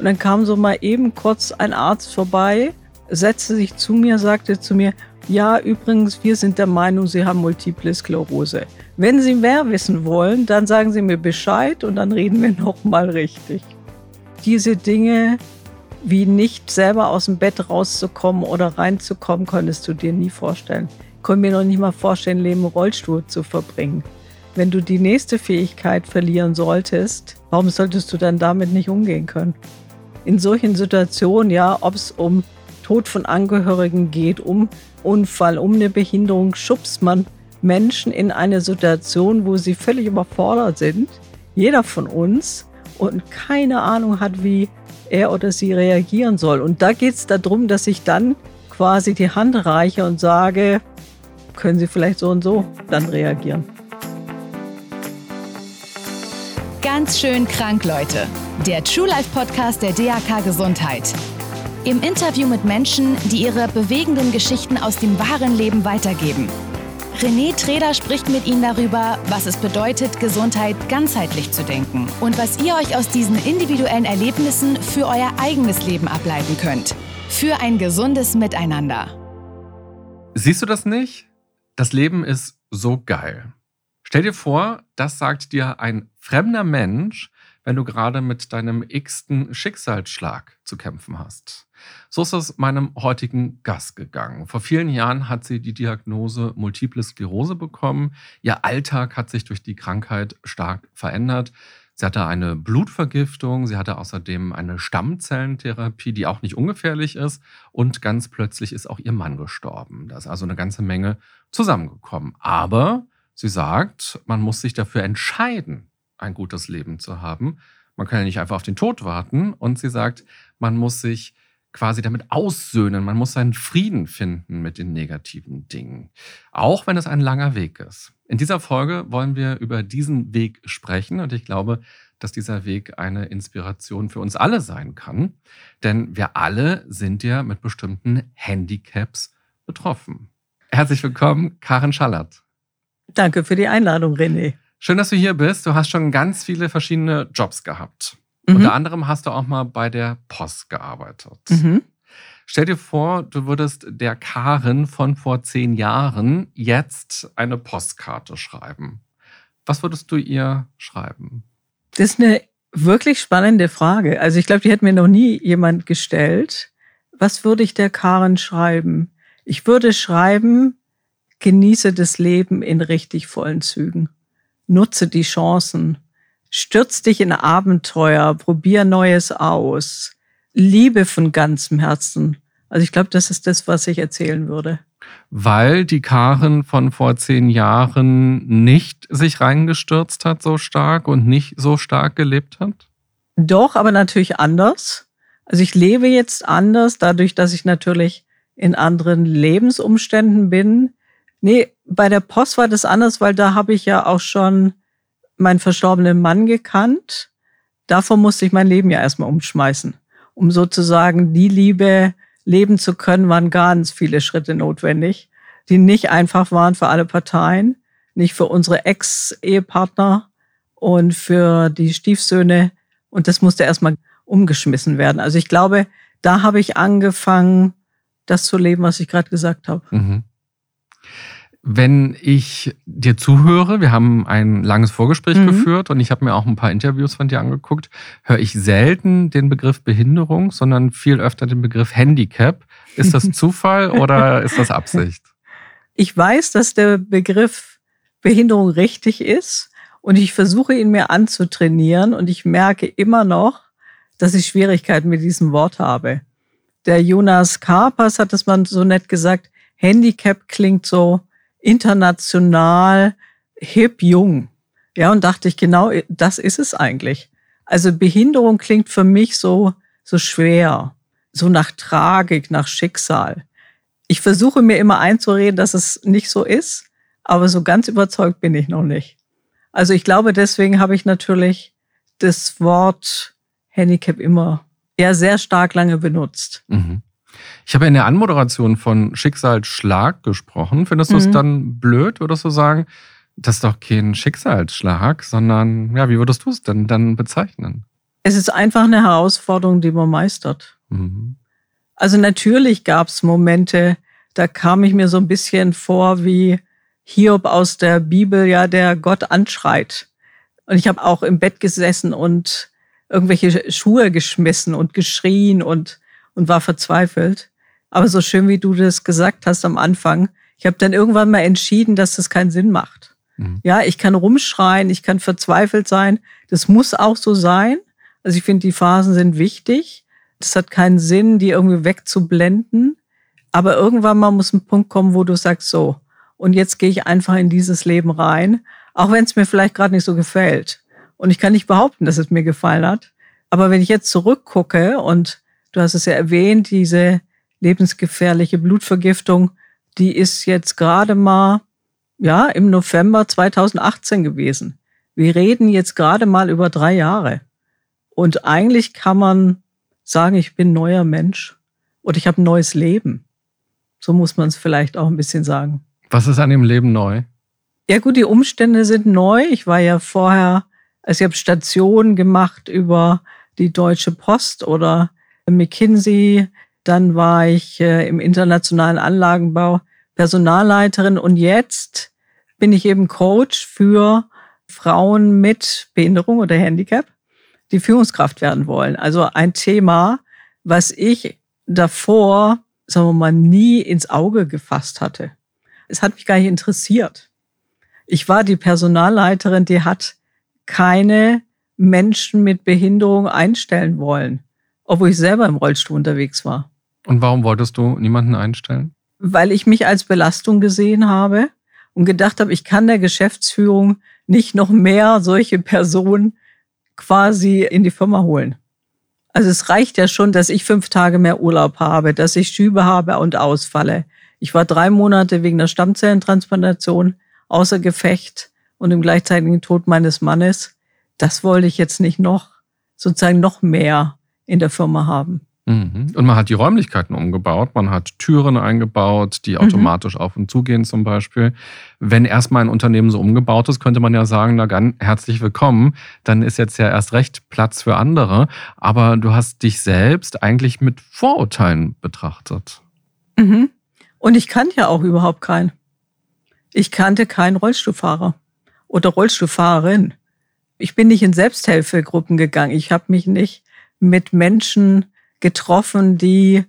Und dann kam so mal eben kurz ein Arzt vorbei, setzte sich zu mir, sagte zu mir, ja, übrigens, wir sind der Meinung, Sie haben multiple Sklerose. Wenn Sie mehr wissen wollen, dann sagen Sie mir Bescheid und dann reden wir nochmal richtig. Diese Dinge, wie nicht selber aus dem Bett rauszukommen oder reinzukommen, konntest du dir nie vorstellen. Ich konnte mir noch nicht mal vorstellen, Leben im Rollstuhl zu verbringen. Wenn du die nächste Fähigkeit verlieren solltest, warum solltest du dann damit nicht umgehen können? In solchen Situationen, ja, ob es um Tod von Angehörigen geht, um Unfall, um eine Behinderung, schubst man Menschen in eine Situation, wo sie völlig überfordert sind, jeder von uns, und keine Ahnung hat, wie er oder sie reagieren soll. Und da geht es darum, dass ich dann quasi die Hand reiche und sage, können Sie vielleicht so und so dann reagieren. Ganz schön krank, Leute. Der True Life Podcast der DAK Gesundheit. Im Interview mit Menschen, die ihre bewegenden Geschichten aus dem wahren Leben weitergeben. René Treder spricht mit Ihnen darüber, was es bedeutet, Gesundheit ganzheitlich zu denken und was ihr euch aus diesen individuellen Erlebnissen für euer eigenes Leben ableiten könnt. Für ein gesundes Miteinander. Siehst du das nicht? Das Leben ist so geil. Stell dir vor, das sagt dir ein fremder Mensch, wenn du gerade mit deinem x-ten Schicksalsschlag zu kämpfen hast. So ist es meinem heutigen Gast gegangen. Vor vielen Jahren hat sie die Diagnose Multiple Sklerose bekommen. Ihr Alltag hat sich durch die Krankheit stark verändert. Sie hatte eine Blutvergiftung, sie hatte außerdem eine Stammzellentherapie, die auch nicht ungefährlich ist. Und ganz plötzlich ist auch ihr Mann gestorben. Da ist also eine ganze Menge zusammengekommen. Aber sie sagt, man muss sich dafür entscheiden, ein gutes Leben zu haben. Man kann ja nicht einfach auf den Tod warten. Und sie sagt, man muss sich quasi damit aussöhnen. Man muss seinen Frieden finden mit den negativen Dingen. Auch wenn es ein langer Weg ist. In dieser Folge wollen wir über diesen Weg sprechen und ich glaube, dass dieser Weg eine Inspiration für uns alle sein kann. Denn wir alle sind ja mit bestimmten Handicaps betroffen. Herzlich willkommen, Karin Schallert. Danke für die Einladung, René. Schön, dass du hier bist. Du hast schon ganz viele verschiedene Jobs gehabt. Mhm. Unter anderem hast du auch mal bei der Post gearbeitet. Mhm. Stell dir vor, du würdest der Karin von vor zehn Jahren jetzt eine Postkarte schreiben. Was würdest du ihr schreiben? Das ist eine wirklich spannende Frage. Also ich glaube, die hätte mir noch nie jemand gestellt. Was würde ich der Karin schreiben? Ich würde schreiben, genieße das Leben in richtig vollen Zügen. Nutze die Chancen Stürz dich in Abenteuer, probier Neues aus. Liebe von ganzem Herzen. Also ich glaube, das ist das, was ich erzählen würde. Weil die Karen von vor zehn Jahren nicht sich reingestürzt hat so stark und nicht so stark gelebt hat? Doch, aber natürlich anders. Also ich lebe jetzt anders, dadurch, dass ich natürlich in anderen Lebensumständen bin. Nee, bei der Post war das anders, weil da habe ich ja auch schon meinen verstorbenen Mann gekannt. Davon musste ich mein Leben ja erstmal umschmeißen. Um sozusagen die Liebe leben zu können, waren ganz viele Schritte notwendig, die nicht einfach waren für alle Parteien, nicht für unsere Ex-Ehepartner und für die Stiefsöhne. Und das musste erstmal umgeschmissen werden. Also ich glaube, da habe ich angefangen, das zu leben, was ich gerade gesagt habe. Mhm. Wenn ich dir zuhöre, wir haben ein langes Vorgespräch mhm. geführt und ich habe mir auch ein paar Interviews von dir angeguckt, höre ich selten den Begriff Behinderung, sondern viel öfter den Begriff Handicap. Ist das Zufall oder ist das Absicht? Ich weiß, dass der Begriff Behinderung richtig ist und ich versuche ihn mir anzutrainieren und ich merke immer noch, dass ich Schwierigkeiten mit diesem Wort habe. Der Jonas Karpas hat es mal so nett gesagt, Handicap klingt so international hip jung. Ja, und dachte ich, genau das ist es eigentlich. Also Behinderung klingt für mich so, so schwer, so nach Tragik, nach Schicksal. Ich versuche mir immer einzureden, dass es nicht so ist, aber so ganz überzeugt bin ich noch nicht. Also ich glaube, deswegen habe ich natürlich das Wort Handicap immer eher sehr stark lange benutzt. Mhm. Ich habe in der Anmoderation von Schicksalsschlag gesprochen. Findest du es mhm. dann blöd, würdest du sagen, das ist doch kein Schicksalsschlag, sondern ja, wie würdest du es denn dann bezeichnen? Es ist einfach eine Herausforderung, die man meistert. Mhm. Also natürlich gab es Momente, da kam ich mir so ein bisschen vor wie Hiob aus der Bibel, ja, der Gott anschreit. Und ich habe auch im Bett gesessen und irgendwelche Schuhe geschmissen und geschrien und, und war verzweifelt. Aber so schön, wie du das gesagt hast am Anfang, ich habe dann irgendwann mal entschieden, dass das keinen Sinn macht. Mhm. Ja, ich kann rumschreien, ich kann verzweifelt sein. Das muss auch so sein. Also ich finde, die Phasen sind wichtig. Das hat keinen Sinn, die irgendwie wegzublenden. Aber irgendwann mal muss ein Punkt kommen, wo du sagst, so, und jetzt gehe ich einfach in dieses Leben rein, auch wenn es mir vielleicht gerade nicht so gefällt. Und ich kann nicht behaupten, dass es mir gefallen hat. Aber wenn ich jetzt zurückgucke und du hast es ja erwähnt, diese lebensgefährliche Blutvergiftung, die ist jetzt gerade mal, ja, im November 2018 gewesen. Wir reden jetzt gerade mal über drei Jahre. Und eigentlich kann man sagen, ich bin neuer Mensch und ich habe ein neues Leben. So muss man es vielleicht auch ein bisschen sagen. Was ist an dem Leben neu? Ja gut, die Umstände sind neu. Ich war ja vorher, also ich habe Stationen gemacht über die Deutsche Post oder McKinsey. Dann war ich äh, im internationalen Anlagenbau Personalleiterin und jetzt bin ich eben Coach für Frauen mit Behinderung oder Handicap, die Führungskraft werden wollen. Also ein Thema, was ich davor, sagen wir mal, nie ins Auge gefasst hatte. Es hat mich gar nicht interessiert. Ich war die Personalleiterin, die hat keine Menschen mit Behinderung einstellen wollen, obwohl ich selber im Rollstuhl unterwegs war. Und warum wolltest du niemanden einstellen? Weil ich mich als Belastung gesehen habe und gedacht habe, ich kann der Geschäftsführung nicht noch mehr solche Personen quasi in die Firma holen. Also es reicht ja schon, dass ich fünf Tage mehr Urlaub habe, dass ich Schübe habe und ausfalle, ich war drei Monate wegen der Stammzellentransplantation außer Gefecht und im gleichzeitigen Tod meines Mannes. Das wollte ich jetzt nicht noch, sozusagen noch mehr in der Firma haben. Mhm. Und man hat die Räumlichkeiten umgebaut, man hat Türen eingebaut, die mhm. automatisch mhm. auf und zugehen zum Beispiel. Wenn erstmal ein Unternehmen so umgebaut ist, könnte man ja sagen, na ganz herzlich willkommen, dann ist jetzt ja erst recht Platz für andere. Aber du hast dich selbst eigentlich mit Vorurteilen betrachtet. Mhm. Und ich kannte ja auch überhaupt keinen. Ich kannte keinen Rollstuhlfahrer oder Rollstuhlfahrerin. Ich bin nicht in Selbsthilfegruppen gegangen. Ich habe mich nicht mit Menschen getroffen, die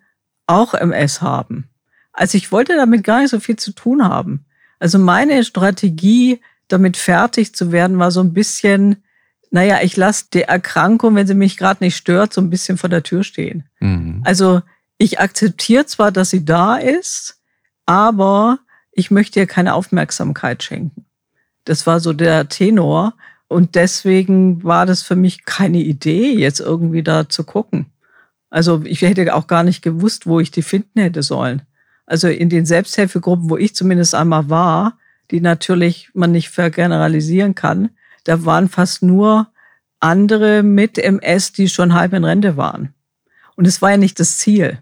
auch MS haben. Also ich wollte damit gar nicht so viel zu tun haben. Also meine Strategie, damit fertig zu werden, war so ein bisschen, naja, ich lasse die Erkrankung, wenn sie mich gerade nicht stört, so ein bisschen vor der Tür stehen. Mhm. Also ich akzeptiere zwar, dass sie da ist, aber ich möchte ihr keine Aufmerksamkeit schenken. Das war so der Tenor. Und deswegen war das für mich keine Idee, jetzt irgendwie da zu gucken. Also ich hätte auch gar nicht gewusst, wo ich die finden hätte sollen. Also in den Selbsthilfegruppen, wo ich zumindest einmal war, die natürlich man nicht vergeneralisieren kann, da waren fast nur andere mit MS, die schon halb in Rente waren. Und es war ja nicht das Ziel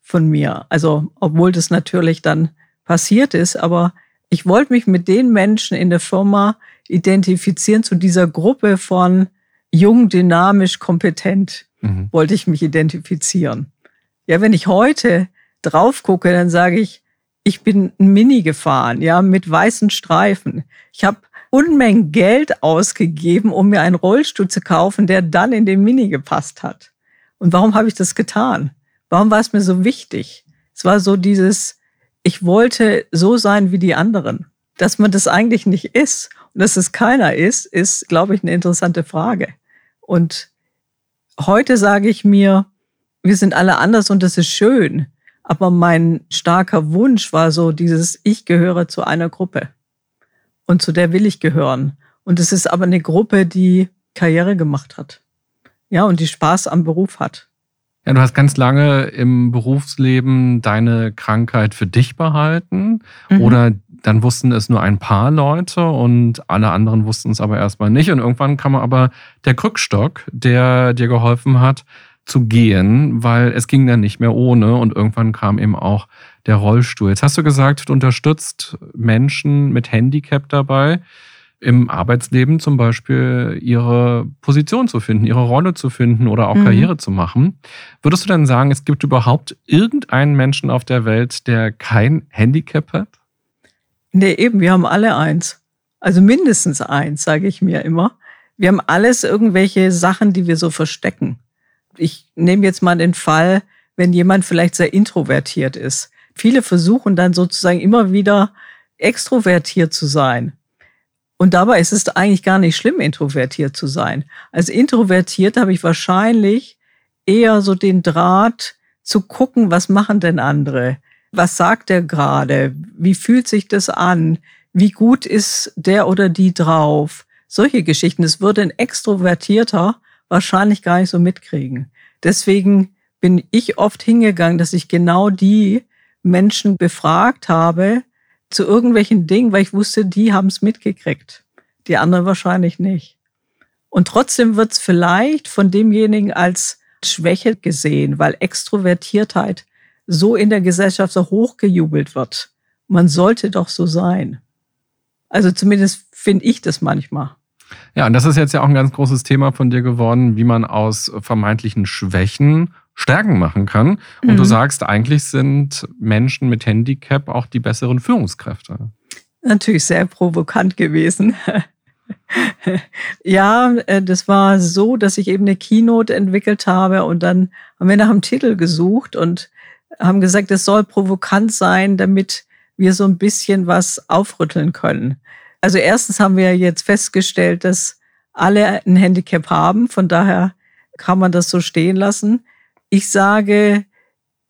von mir. Also, obwohl das natürlich dann passiert ist, aber ich wollte mich mit den Menschen in der Firma identifizieren, zu dieser Gruppe von jung, dynamisch, kompetent, mhm. wollte ich mich identifizieren. Ja, wenn ich heute drauf gucke, dann sage ich, ich bin ein Mini gefahren, ja, mit weißen Streifen. Ich habe Unmengen Geld ausgegeben, um mir einen Rollstuhl zu kaufen, der dann in den Mini gepasst hat. Und warum habe ich das getan? Warum war es mir so wichtig? Es war so dieses, ich wollte so sein wie die anderen. Dass man das eigentlich nicht ist dass es keiner ist, ist, glaube ich, eine interessante Frage. Und heute sage ich mir, wir sind alle anders und das ist schön. Aber mein starker Wunsch war so dieses, ich gehöre zu einer Gruppe. Und zu der will ich gehören. Und es ist aber eine Gruppe, die Karriere gemacht hat. Ja, und die Spaß am Beruf hat. Ja, du hast ganz lange im Berufsleben deine Krankheit für dich behalten mhm. oder dann wussten es nur ein paar Leute und alle anderen wussten es aber erstmal nicht. Und irgendwann kam aber der Krückstock, der dir geholfen hat zu gehen, weil es ging dann nicht mehr ohne und irgendwann kam eben auch der Rollstuhl. Jetzt hast du gesagt, du unterstützt Menschen mit Handicap dabei. im Arbeitsleben zum Beispiel ihre Position zu finden, ihre Rolle zu finden oder auch mhm. Karriere zu machen. Würdest du denn sagen, es gibt überhaupt irgendeinen Menschen auf der Welt, der kein Handicap hat? Nee, eben, wir haben alle eins. Also mindestens eins, sage ich mir immer. Wir haben alles irgendwelche Sachen, die wir so verstecken. Ich nehme jetzt mal den Fall, wenn jemand vielleicht sehr introvertiert ist. Viele versuchen dann sozusagen immer wieder extrovertiert zu sein. Und dabei ist es eigentlich gar nicht schlimm, introvertiert zu sein. Als introvertiert habe ich wahrscheinlich eher so den Draht zu gucken, was machen denn andere? Was sagt er gerade? Wie fühlt sich das an? Wie gut ist der oder die drauf? Solche Geschichten. Das würde ein Extrovertierter wahrscheinlich gar nicht so mitkriegen. Deswegen bin ich oft hingegangen, dass ich genau die Menschen befragt habe zu irgendwelchen Dingen, weil ich wusste, die haben es mitgekriegt. Die anderen wahrscheinlich nicht. Und trotzdem wird es vielleicht von demjenigen als Schwäche gesehen, weil Extrovertiertheit so in der Gesellschaft so hochgejubelt wird. Man sollte doch so sein. Also zumindest finde ich das manchmal. Ja, und das ist jetzt ja auch ein ganz großes Thema von dir geworden, wie man aus vermeintlichen Schwächen Stärken machen kann. Und mhm. du sagst, eigentlich sind Menschen mit Handicap auch die besseren Führungskräfte. Natürlich sehr provokant gewesen. ja, äh, das war so, dass ich eben eine Keynote entwickelt habe und dann haben wir nach einem Titel gesucht und haben gesagt, es soll provokant sein, damit wir so ein bisschen was aufrütteln können. Also erstens haben wir jetzt festgestellt, dass alle ein Handicap haben. Von daher kann man das so stehen lassen. Ich sage,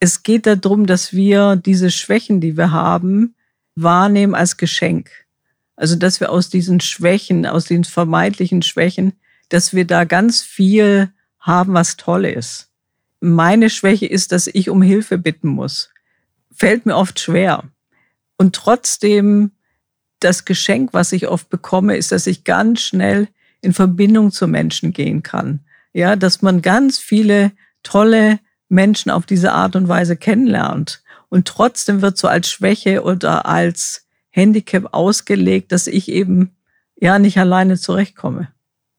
es geht darum, dass wir diese Schwächen, die wir haben, wahrnehmen als Geschenk. Also, dass wir aus diesen Schwächen, aus den vermeintlichen Schwächen, dass wir da ganz viel haben, was toll ist. Meine Schwäche ist, dass ich um Hilfe bitten muss. Fällt mir oft schwer. Und trotzdem das Geschenk, was ich oft bekomme, ist, dass ich ganz schnell in Verbindung zu Menschen gehen kann. Ja, dass man ganz viele tolle Menschen auf diese Art und Weise kennenlernt. Und trotzdem wird so als Schwäche oder als Handicap ausgelegt, dass ich eben ja nicht alleine zurechtkomme.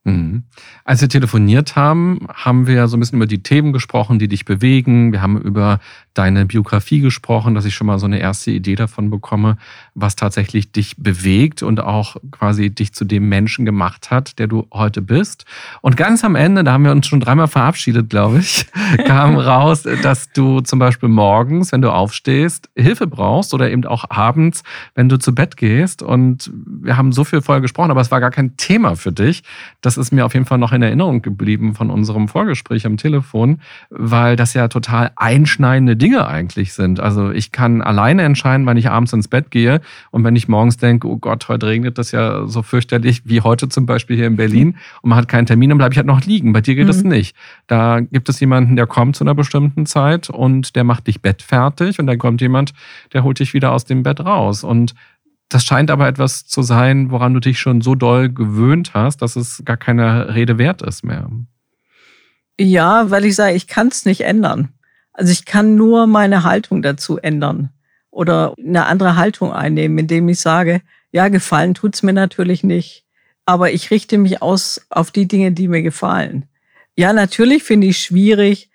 Mhm. Als wir telefoniert haben, haben wir so ein bisschen über die Themen gesprochen, die dich bewegen. Wir haben über deine Biografie gesprochen, dass ich schon mal so eine erste Idee davon bekomme, was tatsächlich dich bewegt und auch quasi dich zu dem Menschen gemacht hat, der du heute bist. Und ganz am Ende, da haben wir uns schon dreimal verabschiedet, glaube ich, kam raus, dass du zum Beispiel morgens, wenn du aufstehst, Hilfe brauchst oder eben auch abends, wenn du zu Bett gehst. Und wir haben so viel vorher gesprochen, aber es war gar kein Thema für dich. Das ist mir auf jeden Fall noch in Erinnerung geblieben von unserem Vorgespräch am Telefon, weil das ja total einschneidende Dinge eigentlich sind. Also ich kann alleine entscheiden, wann ich abends ins Bett gehe und wenn ich morgens denke, oh Gott, heute regnet das ja so fürchterlich wie heute zum Beispiel hier in Berlin und man hat keinen Termin, dann bleibe ich halt noch liegen. Bei dir geht mhm. das nicht. Da gibt es jemanden, der kommt zu einer bestimmten Zeit und der macht dich bettfertig und dann kommt jemand, der holt dich wieder aus dem Bett raus. Und das scheint aber etwas zu sein, woran du dich schon so doll gewöhnt hast, dass es gar keine Rede wert ist mehr. Ja, weil ich sage, ich kann es nicht ändern. Also ich kann nur meine Haltung dazu ändern oder eine andere Haltung einnehmen, indem ich sage, ja, gefallen tut's mir natürlich nicht, aber ich richte mich aus auf die Dinge, die mir gefallen. Ja, natürlich finde ich schwierig,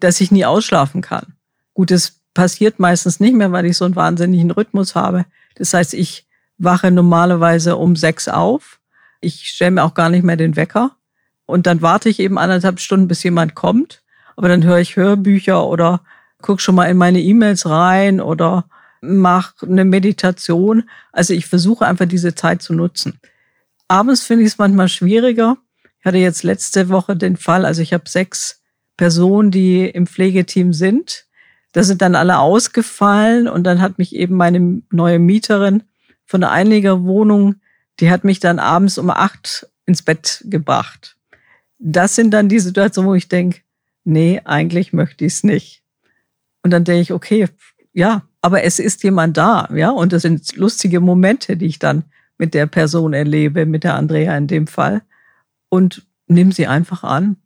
dass ich nie ausschlafen kann. Gut, es passiert meistens nicht mehr, weil ich so einen wahnsinnigen Rhythmus habe. Das heißt, ich wache normalerweise um sechs auf. Ich stelle mir auch gar nicht mehr den Wecker. Und dann warte ich eben anderthalb Stunden, bis jemand kommt aber dann höre ich Hörbücher oder gucke schon mal in meine E-Mails rein oder mache eine Meditation. Also ich versuche einfach diese Zeit zu nutzen. Abends finde ich es manchmal schwieriger. Ich hatte jetzt letzte Woche den Fall, also ich habe sechs Personen, die im Pflegeteam sind. Da sind dann alle ausgefallen und dann hat mich eben meine neue Mieterin von der Einlegerwohnung, die hat mich dann abends um acht ins Bett gebracht. Das sind dann die Situationen, wo ich denke, nee, eigentlich möchte ich es nicht. Und dann denke ich, okay, ja, aber es ist jemand da, ja, und das sind lustige Momente, die ich dann mit der Person erlebe, mit der Andrea in dem Fall. Und nimm sie einfach an.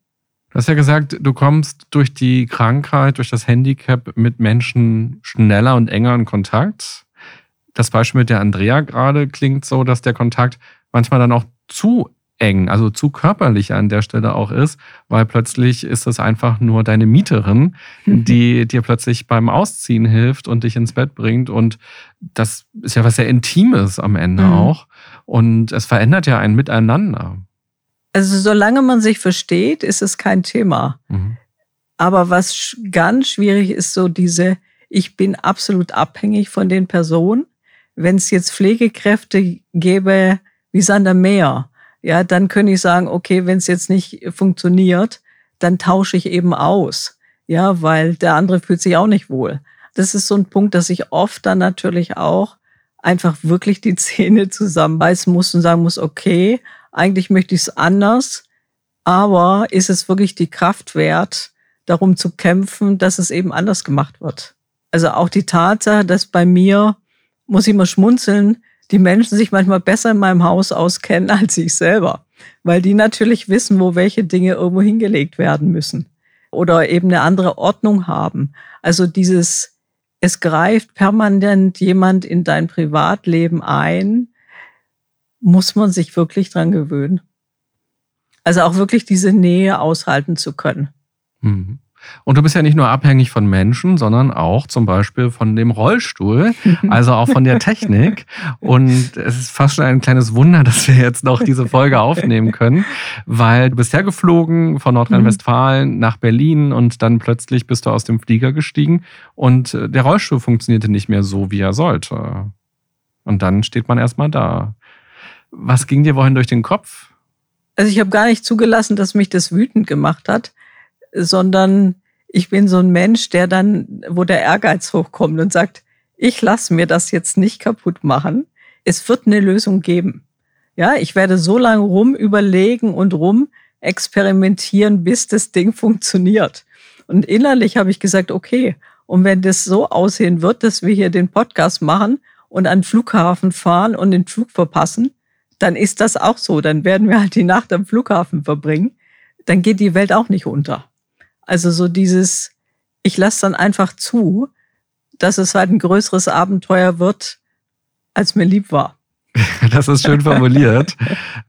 Du hast ja gesagt, du kommst durch die Krankheit, durch das Handicap mit Menschen schneller und enger in Kontakt. Das Beispiel mit der Andrea gerade klingt so, dass der Kontakt manchmal dann auch zu eng, also zu körperlich an der Stelle auch ist, weil plötzlich ist das einfach nur deine Mieterin, die dir plötzlich beim Ausziehen hilft und dich ins Bett bringt. Und das ist ja was sehr Intimes am Ende mhm. auch. Und es verändert ja ein Miteinander. Also solange man sich versteht, ist es kein Thema. Mhm. Aber was ganz schwierig ist, so diese, ich bin absolut abhängig von den Personen. Wenn es jetzt Pflegekräfte gäbe wie Sander Meer, ja, dann könnte ich sagen, okay, wenn es jetzt nicht funktioniert, dann tausche ich eben aus. Ja, weil der andere fühlt sich auch nicht wohl. Das ist so ein Punkt, dass ich oft dann natürlich auch einfach wirklich die Zähne zusammenbeißen muss und sagen muss, okay, eigentlich möchte ich es anders, aber ist es wirklich die Kraft wert, darum zu kämpfen, dass es eben anders gemacht wird? Also auch die Tatsache, dass bei mir, muss ich mal schmunzeln, die Menschen sich manchmal besser in meinem Haus auskennen als ich selber, weil die natürlich wissen, wo welche Dinge irgendwo hingelegt werden müssen oder eben eine andere Ordnung haben. Also dieses, es greift permanent jemand in dein Privatleben ein, muss man sich wirklich dran gewöhnen. Also auch wirklich diese Nähe aushalten zu können. Mhm. Und du bist ja nicht nur abhängig von Menschen, sondern auch zum Beispiel von dem Rollstuhl, also auch von der Technik. Und es ist fast schon ein kleines Wunder, dass wir jetzt noch diese Folge aufnehmen können, weil du bist ja geflogen von Nordrhein-Westfalen nach Berlin und dann plötzlich bist du aus dem Flieger gestiegen und der Rollstuhl funktionierte nicht mehr so, wie er sollte. Und dann steht man erstmal da. Was ging dir wohin durch den Kopf? Also ich habe gar nicht zugelassen, dass mich das wütend gemacht hat sondern ich bin so ein Mensch, der dann, wo der Ehrgeiz hochkommt und sagt, ich lasse mir das jetzt nicht kaputt machen. Es wird eine Lösung geben. Ja, ich werde so lange rum überlegen und rum experimentieren, bis das Ding funktioniert. Und innerlich habe ich gesagt, okay, und wenn das so aussehen wird, dass wir hier den Podcast machen und an den Flughafen fahren und den Flug verpassen, dann ist das auch so. Dann werden wir halt die Nacht am Flughafen verbringen. Dann geht die Welt auch nicht unter. Also so dieses, ich lasse dann einfach zu, dass es halt ein größeres Abenteuer wird, als mir lieb war. Das ist schön formuliert.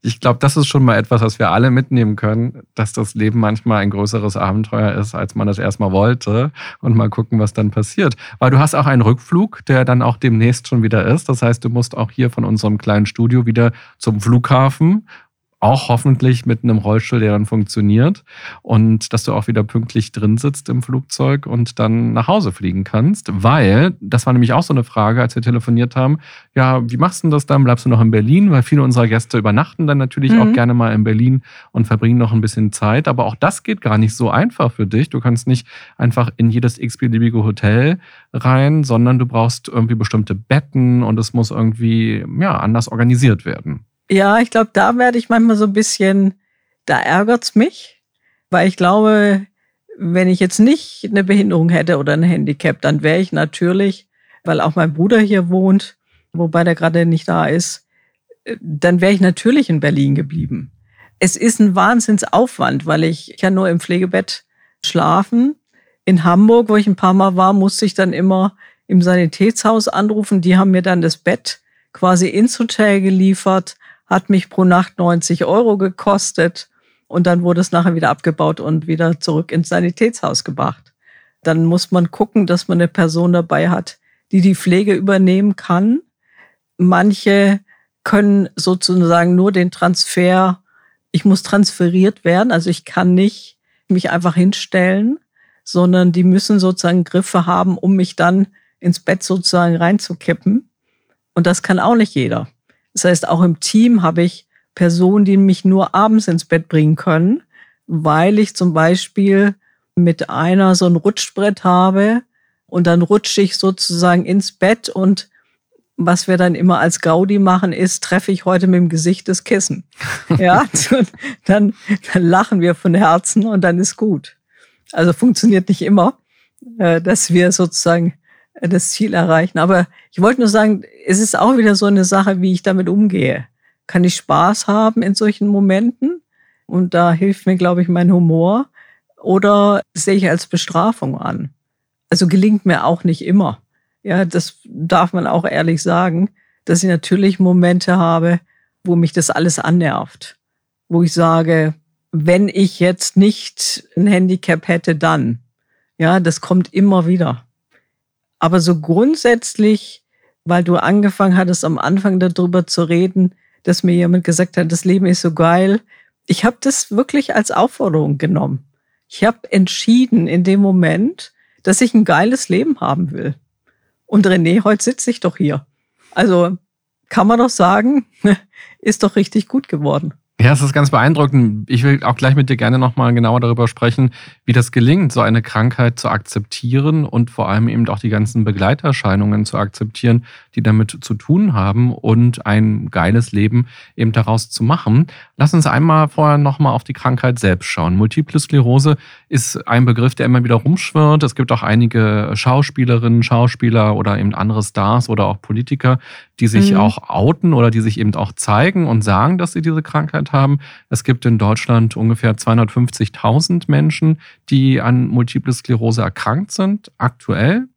Ich glaube, das ist schon mal etwas, was wir alle mitnehmen können, dass das Leben manchmal ein größeres Abenteuer ist, als man das erstmal wollte und mal gucken, was dann passiert. Weil du hast auch einen Rückflug, der dann auch demnächst schon wieder ist. Das heißt, du musst auch hier von unserem kleinen Studio wieder zum Flughafen auch hoffentlich mit einem Rollstuhl, der dann funktioniert und dass du auch wieder pünktlich drin sitzt im Flugzeug und dann nach Hause fliegen kannst, weil das war nämlich auch so eine Frage, als wir telefoniert haben. Ja, wie machst du das dann? Bleibst du noch in Berlin? Weil viele unserer Gäste übernachten dann natürlich mhm. auch gerne mal in Berlin und verbringen noch ein bisschen Zeit. Aber auch das geht gar nicht so einfach für dich. Du kannst nicht einfach in jedes x-beliebige Hotel rein, sondern du brauchst irgendwie bestimmte Betten und es muss irgendwie ja anders organisiert werden. Ja, ich glaube, da werde ich manchmal so ein bisschen, da ärgert's mich, weil ich glaube, wenn ich jetzt nicht eine Behinderung hätte oder ein Handicap, dann wäre ich natürlich, weil auch mein Bruder hier wohnt, wobei der gerade nicht da ist, dann wäre ich natürlich in Berlin geblieben. Es ist ein Wahnsinnsaufwand, weil ich kann nur im Pflegebett schlafen. In Hamburg, wo ich ein paar Mal war, musste ich dann immer im Sanitätshaus anrufen. Die haben mir dann das Bett quasi ins Hotel geliefert hat mich pro Nacht 90 Euro gekostet und dann wurde es nachher wieder abgebaut und wieder zurück ins Sanitätshaus gebracht. Dann muss man gucken, dass man eine Person dabei hat, die die Pflege übernehmen kann. Manche können sozusagen nur den Transfer, ich muss transferiert werden, also ich kann nicht mich einfach hinstellen, sondern die müssen sozusagen Griffe haben, um mich dann ins Bett sozusagen reinzukippen. Und das kann auch nicht jeder. Das heißt, auch im Team habe ich Personen, die mich nur abends ins Bett bringen können, weil ich zum Beispiel mit einer so ein Rutschbrett habe und dann rutsche ich sozusagen ins Bett und was wir dann immer als Gaudi machen, ist, treffe ich heute mit dem Gesicht das Kissen. Ja, dann, dann lachen wir von Herzen und dann ist gut. Also funktioniert nicht immer, äh, dass wir sozusagen das Ziel erreichen. Aber ich wollte nur sagen, es ist auch wieder so eine Sache, wie ich damit umgehe. Kann ich Spaß haben in solchen Momenten? Und da hilft mir, glaube ich, mein Humor. Oder sehe ich als Bestrafung an? Also gelingt mir auch nicht immer. Ja, das darf man auch ehrlich sagen, dass ich natürlich Momente habe, wo mich das alles annervt. Wo ich sage, wenn ich jetzt nicht ein Handicap hätte, dann. Ja, das kommt immer wieder. Aber so grundsätzlich, weil du angefangen hattest, am Anfang darüber zu reden, dass mir jemand gesagt hat, das Leben ist so geil. Ich habe das wirklich als Aufforderung genommen. Ich habe entschieden in dem Moment, dass ich ein geiles Leben haben will. Und René, heute sitze ich doch hier. Also kann man doch sagen, ist doch richtig gut geworden. Ja, es ist ganz beeindruckend. Ich will auch gleich mit dir gerne nochmal genauer darüber sprechen, wie das gelingt, so eine Krankheit zu akzeptieren und vor allem eben auch die ganzen Begleiterscheinungen zu akzeptieren, die damit zu tun haben und ein geiles Leben eben daraus zu machen. Lass uns einmal vorher nochmal auf die Krankheit selbst schauen. Multiple Sklerose ist ein Begriff, der immer wieder rumschwirrt. Es gibt auch einige Schauspielerinnen, Schauspieler oder eben andere Stars oder auch Politiker, die sich mhm. auch outen oder die sich eben auch zeigen und sagen, dass sie diese Krankheit haben. Es gibt in Deutschland ungefähr 250.000 Menschen, die an Multiple Sklerose erkrankt sind, aktuell.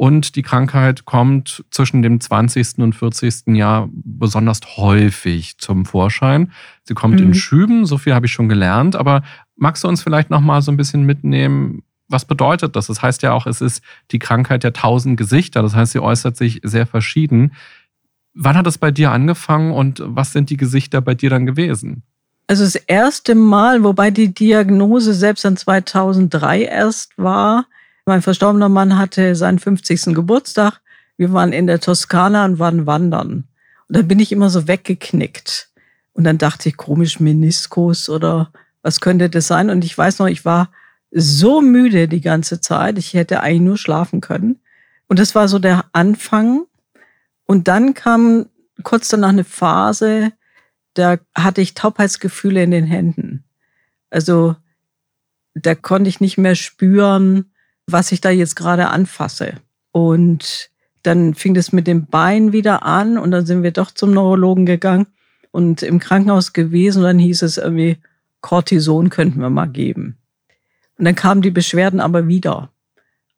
Und die Krankheit kommt zwischen dem 20. und 40. Jahr besonders häufig zum Vorschein. Sie kommt mhm. in Schüben, so viel habe ich schon gelernt. Aber magst du uns vielleicht noch mal so ein bisschen mitnehmen, was bedeutet das? Das heißt ja auch, es ist die Krankheit der tausend Gesichter. Das heißt, sie äußert sich sehr verschieden. Wann hat es bei dir angefangen und was sind die Gesichter bei dir dann gewesen? Also das erste Mal, wobei die Diagnose selbst dann 2003 erst war. Mein verstorbener Mann hatte seinen 50. Geburtstag. Wir waren in der Toskana und waren wandern. Und da bin ich immer so weggeknickt. Und dann dachte ich, komisch, Meniskus oder was könnte das sein? Und ich weiß noch, ich war so müde die ganze Zeit. Ich hätte eigentlich nur schlafen können. Und das war so der Anfang und dann kam kurz danach eine Phase, da hatte ich Taubheitsgefühle in den Händen. Also da konnte ich nicht mehr spüren, was ich da jetzt gerade anfasse. Und dann fing das mit dem Bein wieder an und dann sind wir doch zum Neurologen gegangen und im Krankenhaus gewesen. Und dann hieß es irgendwie, Cortison könnten wir mal geben. Und dann kamen die Beschwerden aber wieder.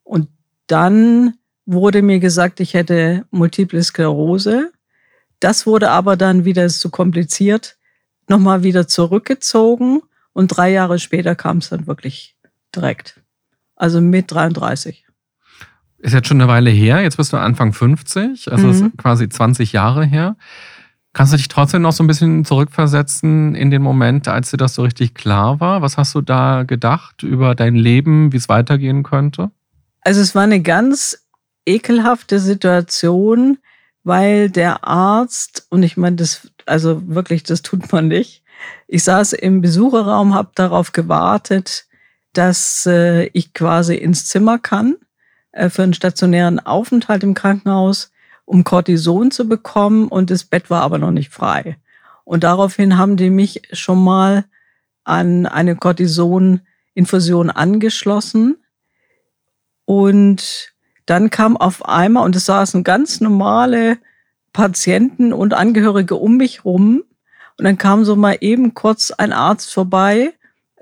Und dann wurde mir gesagt, ich hätte Multiple Sklerose. Das wurde aber dann wieder zu kompliziert, nochmal wieder zurückgezogen und drei Jahre später kam es dann wirklich direkt. Also mit 33. Ist jetzt schon eine Weile her, jetzt bist du Anfang 50, also mhm. quasi 20 Jahre her. Kannst du dich trotzdem noch so ein bisschen zurückversetzen in den Moment, als dir das so richtig klar war? Was hast du da gedacht über dein Leben, wie es weitergehen könnte? Also es war eine ganz ekelhafte Situation, weil der Arzt, und ich meine, das, also wirklich, das tut man nicht. Ich saß im Besucherraum, habe darauf gewartet, dass äh, ich quasi ins Zimmer kann äh, für einen stationären Aufenthalt im Krankenhaus, um Cortison zu bekommen. Und das Bett war aber noch nicht frei. Und daraufhin haben die mich schon mal an eine Cortison-Infusion angeschlossen. Und dann kam auf einmal, und es saßen ganz normale Patienten und Angehörige um mich rum. Und dann kam so mal eben kurz ein Arzt vorbei,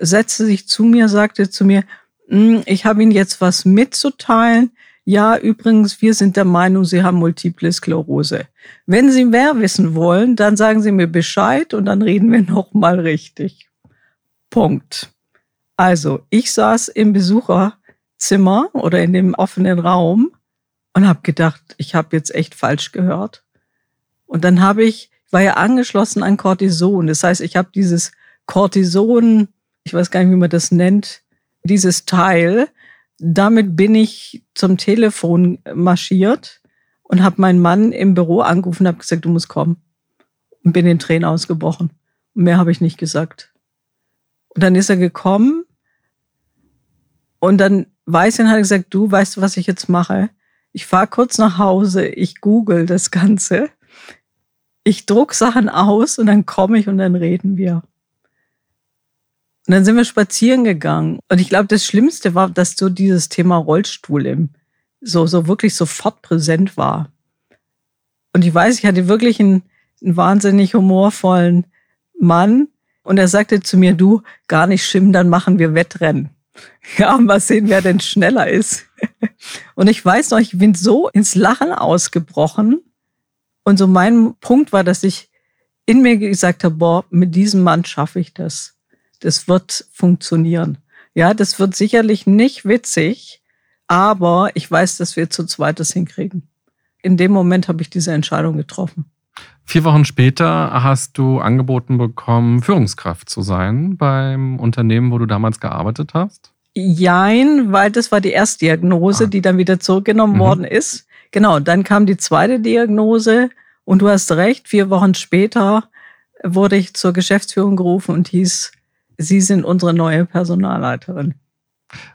setzte sich zu mir, sagte zu mir, hm, ich habe Ihnen jetzt was mitzuteilen. Ja, übrigens, wir sind der Meinung, Sie haben Multiple Sklerose. Wenn Sie mehr wissen wollen, dann sagen Sie mir Bescheid und dann reden wir noch mal richtig. Punkt. Also, ich saß im Besucher Zimmer oder in dem offenen Raum und habe gedacht, ich habe jetzt echt falsch gehört. Und dann habe ich, war ja angeschlossen an Cortison. Das heißt, ich habe dieses Cortison, ich weiß gar nicht, wie man das nennt, dieses Teil. Damit bin ich zum Telefon marschiert und habe meinen Mann im Büro angerufen und habe gesagt, du musst kommen. Und bin in Tränen ausgebrochen. Mehr habe ich nicht gesagt. Und dann ist er gekommen und dann Weißchen hat gesagt, du weißt was ich jetzt mache? Ich fahre kurz nach Hause, ich google das Ganze, ich druck Sachen aus und dann komme ich und dann reden wir. Und dann sind wir spazieren gegangen. Und ich glaube, das Schlimmste war, dass so dieses Thema Rollstuhl im, so, so wirklich sofort präsent war. Und ich weiß, ich hatte wirklich einen, einen wahnsinnig humorvollen Mann. Und er sagte zu mir, du, gar nicht schlimm, dann machen wir Wettrennen. Ja, mal sehen, wer denn schneller ist. Und ich weiß noch, ich bin so ins Lachen ausgebrochen. Und so mein Punkt war, dass ich in mir gesagt habe, boah, mit diesem Mann schaffe ich das. Das wird funktionieren. Ja, das wird sicherlich nicht witzig, aber ich weiß, dass wir zu zweit das hinkriegen. In dem Moment habe ich diese Entscheidung getroffen. Vier Wochen später hast du angeboten bekommen, Führungskraft zu sein beim Unternehmen, wo du damals gearbeitet hast. Jein, weil das war die Erstdiagnose, ah. die dann wieder zurückgenommen mhm. worden ist. Genau, dann kam die zweite Diagnose und du hast recht, vier Wochen später wurde ich zur Geschäftsführung gerufen und hieß, Sie sind unsere neue Personalleiterin.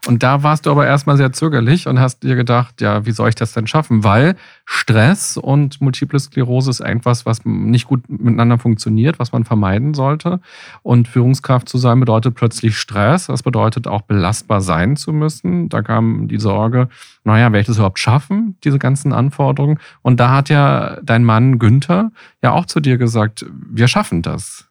Und da warst du aber erstmal sehr zögerlich und hast dir gedacht, ja, wie soll ich das denn schaffen? Weil Stress und Multiple Sklerose ist irgendwas, was nicht gut miteinander funktioniert, was man vermeiden sollte. Und Führungskraft zu sein bedeutet plötzlich Stress. Das bedeutet auch belastbar sein zu müssen. Da kam die Sorge, naja, werde ich das überhaupt schaffen, diese ganzen Anforderungen? Und da hat ja dein Mann Günther ja auch zu dir gesagt, wir schaffen das.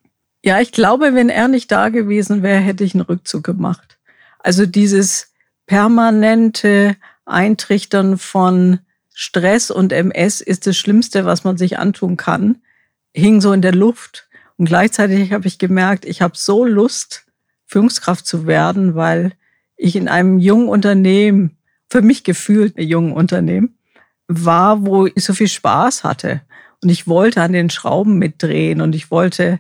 Ja, ich glaube, wenn er nicht da gewesen wäre, hätte ich einen Rückzug gemacht. Also dieses permanente Eintrichtern von Stress und MS ist das Schlimmste, was man sich antun kann, hing so in der Luft. Und gleichzeitig habe ich gemerkt, ich habe so Lust, Führungskraft zu werden, weil ich in einem jungen Unternehmen, für mich gefühlt ein jungen Unternehmen, war, wo ich so viel Spaß hatte. Und ich wollte an den Schrauben mitdrehen und ich wollte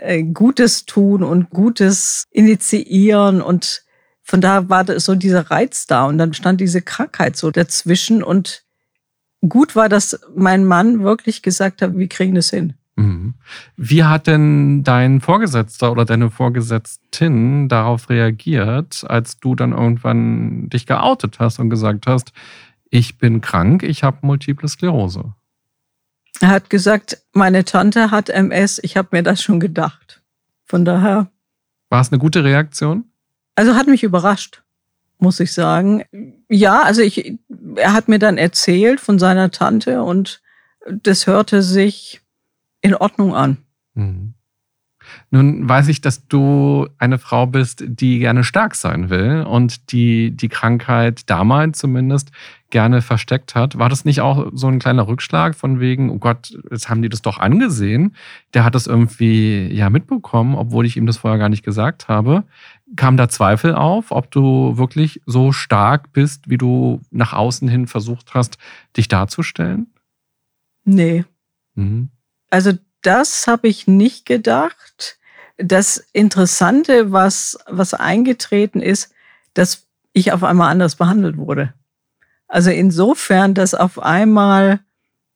äh, Gutes tun und Gutes initiieren und von da war so dieser Reiz da und dann stand diese Krankheit so dazwischen und gut war, dass mein Mann wirklich gesagt hat, wir kriegen das hin. Mhm. Wie hat denn dein Vorgesetzter oder deine Vorgesetztin darauf reagiert, als du dann irgendwann dich geoutet hast und gesagt hast, ich bin krank, ich habe multiple Sklerose? Er hat gesagt, meine Tante hat MS, ich habe mir das schon gedacht. Von daher. War es eine gute Reaktion? Also hat mich überrascht, muss ich sagen. Ja, also ich, er hat mir dann erzählt von seiner Tante und das hörte sich in Ordnung an. Mhm. Nun weiß ich, dass du eine Frau bist, die gerne stark sein will und die die Krankheit damals zumindest gerne versteckt hat. War das nicht auch so ein kleiner Rückschlag von wegen, oh Gott, jetzt haben die das doch angesehen. Der hat das irgendwie ja mitbekommen, obwohl ich ihm das vorher gar nicht gesagt habe. Kam da Zweifel auf, ob du wirklich so stark bist, wie du nach außen hin versucht hast, dich darzustellen? Nee. Mhm. Also das habe ich nicht gedacht. Das Interessante, was, was eingetreten ist, dass ich auf einmal anders behandelt wurde. Also insofern, dass auf einmal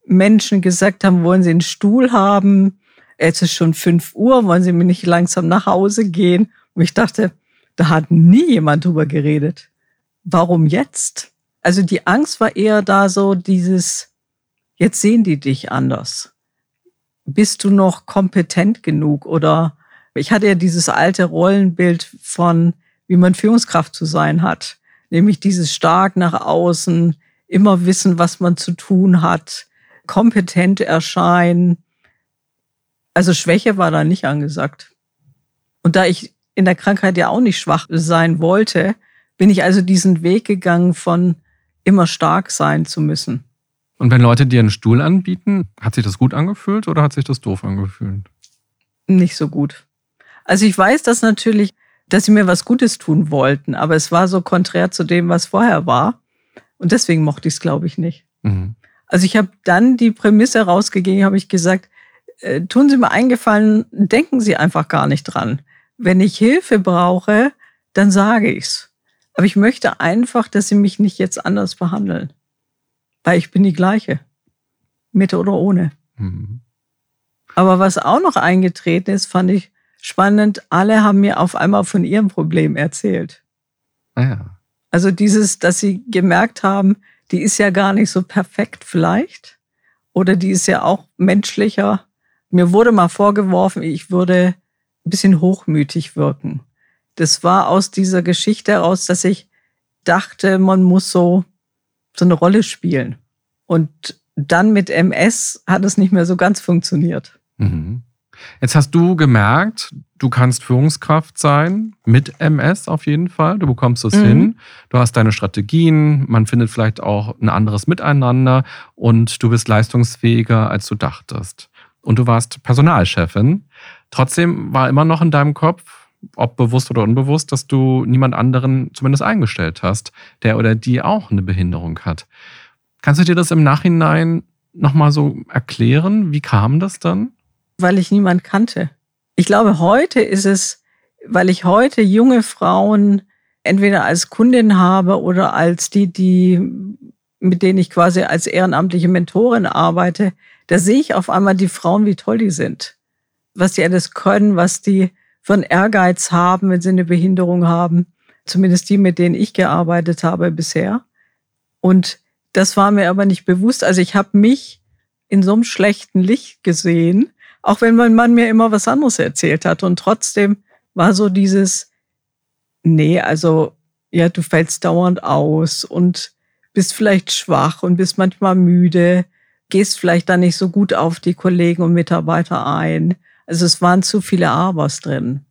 Menschen gesagt haben, wollen Sie einen Stuhl haben? Es ist schon fünf Uhr, wollen Sie mir nicht langsam nach Hause gehen? Und ich dachte, da hat nie jemand drüber geredet. Warum jetzt? Also die Angst war eher da so dieses, jetzt sehen die dich anders. Bist du noch kompetent genug? Oder ich hatte ja dieses alte Rollenbild von, wie man Führungskraft zu sein hat nämlich dieses stark nach außen, immer wissen, was man zu tun hat, kompetent erscheinen. Also Schwäche war da nicht angesagt. Und da ich in der Krankheit ja auch nicht schwach sein wollte, bin ich also diesen Weg gegangen von immer stark sein zu müssen. Und wenn Leute dir einen Stuhl anbieten, hat sich das gut angefühlt oder hat sich das doof angefühlt? Nicht so gut. Also ich weiß, dass natürlich dass sie mir was Gutes tun wollten, aber es war so konträr zu dem, was vorher war. Und deswegen mochte ich es, glaube ich, nicht. Mhm. Also ich habe dann die Prämisse rausgegeben, habe ich gesagt, äh, tun Sie mir eingefallen, denken Sie einfach gar nicht dran. Wenn ich Hilfe brauche, dann sage ich's. Aber ich möchte einfach, dass Sie mich nicht jetzt anders behandeln. Weil ich bin die gleiche. Mit oder ohne. Mhm. Aber was auch noch eingetreten ist, fand ich spannend, alle haben mir auf einmal von ihrem Problem erzählt. Ah ja. Also dieses, dass sie gemerkt haben, die ist ja gar nicht so perfekt vielleicht oder die ist ja auch menschlicher. Mir wurde mal vorgeworfen, ich würde ein bisschen hochmütig wirken. Das war aus dieser Geschichte heraus, dass ich dachte, man muss so, so eine Rolle spielen. Und dann mit MS hat es nicht mehr so ganz funktioniert. Mhm. Jetzt hast du gemerkt, du kannst Führungskraft sein, mit MS auf jeden Fall. Du bekommst es mhm. hin. Du hast deine Strategien, man findet vielleicht auch ein anderes Miteinander und du bist leistungsfähiger, als du dachtest. und du warst Personalchefin. Trotzdem war immer noch in deinem Kopf, ob bewusst oder unbewusst, dass du niemand anderen zumindest eingestellt hast, der oder die auch eine Behinderung hat. Kannst du dir das im Nachhinein nochmal so erklären? Wie kam das dann? Weil ich niemand kannte. Ich glaube, heute ist es, weil ich heute junge Frauen entweder als Kundin habe oder als die, die, mit denen ich quasi als ehrenamtliche Mentorin arbeite, da sehe ich auf einmal die Frauen, wie toll die sind. Was die alles können, was die für einen Ehrgeiz haben, wenn sie eine Behinderung haben. Zumindest die, mit denen ich gearbeitet habe bisher. Und das war mir aber nicht bewusst. Also ich habe mich in so einem schlechten Licht gesehen, auch wenn mein Mann mir immer was anderes erzählt hat. Und trotzdem war so dieses, nee, also ja, du fällst dauernd aus und bist vielleicht schwach und bist manchmal müde, gehst vielleicht dann nicht so gut auf die Kollegen und Mitarbeiter ein. Also es waren zu viele Abers drin.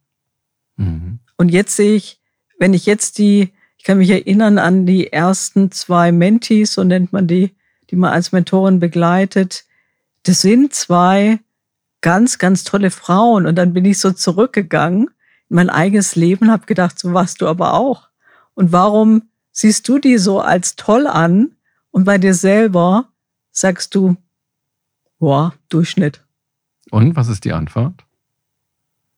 Mhm. Und jetzt sehe ich, wenn ich jetzt die, ich kann mich erinnern an die ersten zwei Mentees, so nennt man die, die man als Mentorin begleitet. Das sind zwei ganz, ganz tolle Frauen. Und dann bin ich so zurückgegangen in mein eigenes Leben, habe gedacht, so warst du aber auch. Und warum siehst du die so als toll an und bei dir selber sagst du, boah, Durchschnitt. Und was ist die Antwort?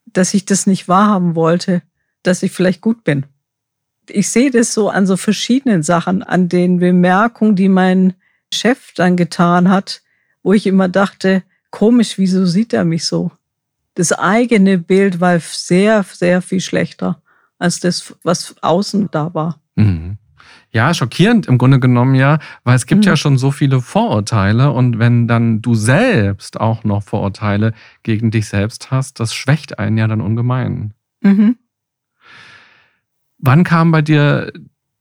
Dass ich das nicht wahrhaben wollte, dass ich vielleicht gut bin. Ich sehe das so an so verschiedenen Sachen, an den Bemerkungen, die mein Chef dann getan hat, wo ich immer dachte, komisch, wieso sieht er mich so? Das eigene Bild war sehr, sehr viel schlechter als das, was außen da war. Mhm. Ja, schockierend im Grunde genommen ja, weil es gibt mhm. ja schon so viele Vorurteile und wenn dann du selbst auch noch Vorurteile gegen dich selbst hast, das schwächt einen ja dann ungemein. Mhm. Wann kam bei dir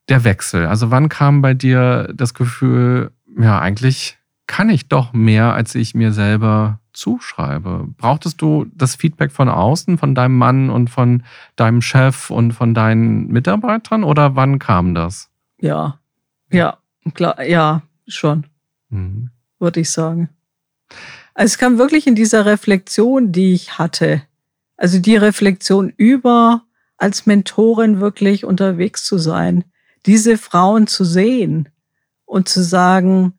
der Wechsel? Also wann kam bei dir das Gefühl, ja, eigentlich kann ich doch mehr, als ich mir selber zuschreibe. Brauchtest du das Feedback von außen, von deinem Mann und von deinem Chef und von deinen Mitarbeitern oder wann kam das? Ja, ja, klar, ja, schon, mhm. würde ich sagen. Also es kam wirklich in dieser Reflexion, die ich hatte. Also die Reflexion über als Mentorin wirklich unterwegs zu sein, diese Frauen zu sehen und zu sagen,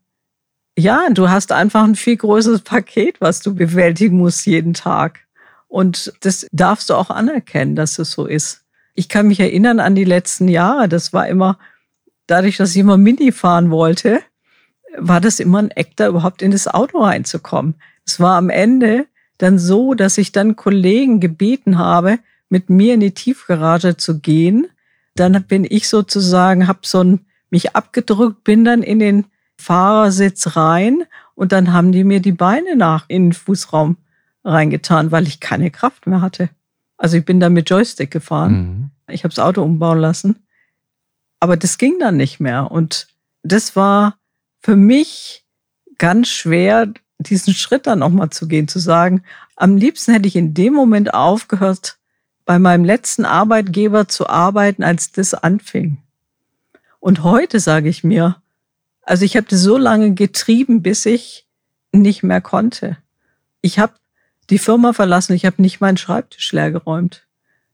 ja, du hast einfach ein viel größeres Paket, was du bewältigen musst jeden Tag. Und das darfst du auch anerkennen, dass es so ist. Ich kann mich erinnern an die letzten Jahre. Das war immer, dadurch, dass ich immer Mini fahren wollte, war das immer ein Eck, da überhaupt in das Auto reinzukommen. Es war am Ende dann so, dass ich dann Kollegen gebeten habe, mit mir in die Tiefgarage zu gehen. Dann bin ich sozusagen, habe so ein, mich abgedrückt, bin dann in den Fahrersitz rein und dann haben die mir die Beine nach in den Fußraum reingetan, weil ich keine Kraft mehr hatte. Also ich bin da mit Joystick gefahren. Mhm. Ich habe das Auto umbauen lassen. Aber das ging dann nicht mehr. Und das war für mich ganz schwer, diesen Schritt dann nochmal zu gehen, zu sagen, am liebsten hätte ich in dem Moment aufgehört, bei meinem letzten Arbeitgeber zu arbeiten, als das anfing. Und heute sage ich mir, also ich habe das so lange getrieben, bis ich nicht mehr konnte. Ich habe die Firma verlassen, ich habe nicht meinen Schreibtisch leer geräumt.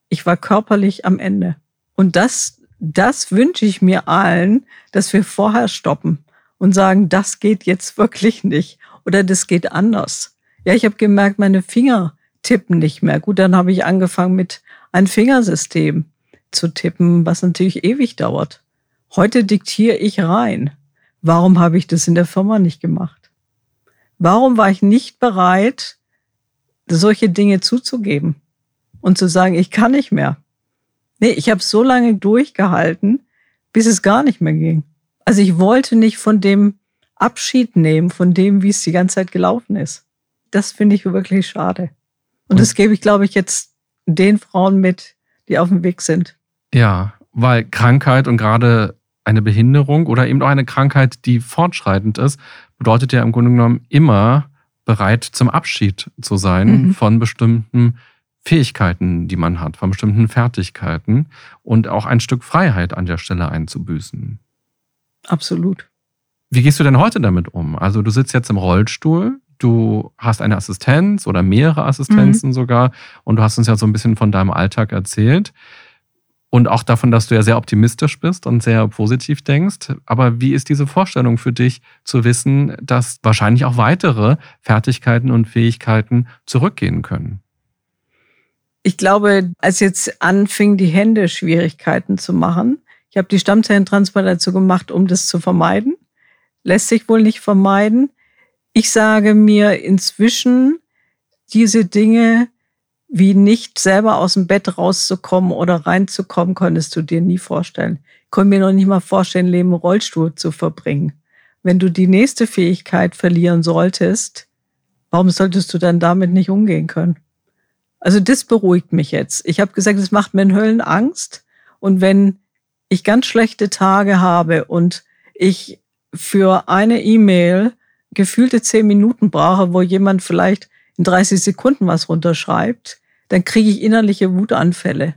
Ich war körperlich am Ende. Und das, das wünsche ich mir allen, dass wir vorher stoppen und sagen, das geht jetzt wirklich nicht oder das geht anders. Ja, ich habe gemerkt, meine Finger tippen nicht mehr. Gut, dann habe ich angefangen mit einem Fingersystem zu tippen, was natürlich ewig dauert. Heute diktiere ich rein. Warum habe ich das in der Firma nicht gemacht? Warum war ich nicht bereit, solche Dinge zuzugeben und zu sagen, ich kann nicht mehr? Nee, ich habe so lange durchgehalten, bis es gar nicht mehr ging. Also ich wollte nicht von dem Abschied nehmen, von dem, wie es die ganze Zeit gelaufen ist. Das finde ich wirklich schade. Und, das gebe ich, glaube ich, jetzt den Frauen mit, die auf dem Weg sind. Ja, weil Krankheit und gerade eine Behinderung oder eben auch eine Krankheit, die fortschreitend ist, bedeutet ja im Grunde genommen immer bereit zum Abschied zu sein mhm. von bestimmten Fähigkeiten, die man hat, von bestimmten Fertigkeiten und auch ein Stück Freiheit an der Stelle einzubüßen. Absolut. Wie gehst du denn heute damit um? Also du sitzt jetzt im Rollstuhl, du hast eine Assistenz oder mehrere Assistenzen mhm. sogar und du hast uns ja so ein bisschen von deinem Alltag erzählt und auch davon, dass du ja sehr optimistisch bist und sehr positiv denkst. Aber wie ist diese Vorstellung für dich zu wissen, dass wahrscheinlich auch weitere Fertigkeiten und Fähigkeiten zurückgehen können? Ich glaube, als jetzt anfing, die Hände Schwierigkeiten zu machen, ich habe die Stammzellentransplantation gemacht, um das zu vermeiden. Lässt sich wohl nicht vermeiden. Ich sage mir inzwischen, diese Dinge wie nicht selber aus dem Bett rauszukommen oder reinzukommen, konntest du dir nie vorstellen. Ich konnte mir noch nicht mal vorstellen, Leben im Rollstuhl zu verbringen. Wenn du die nächste Fähigkeit verlieren solltest, warum solltest du dann damit nicht umgehen können? Also das beruhigt mich jetzt. Ich habe gesagt, es macht mir in Höllen Angst. Und wenn ich ganz schlechte Tage habe und ich für eine E-Mail gefühlte zehn Minuten brauche, wo jemand vielleicht in 30 Sekunden was runterschreibt, dann kriege ich innerliche Wutanfälle.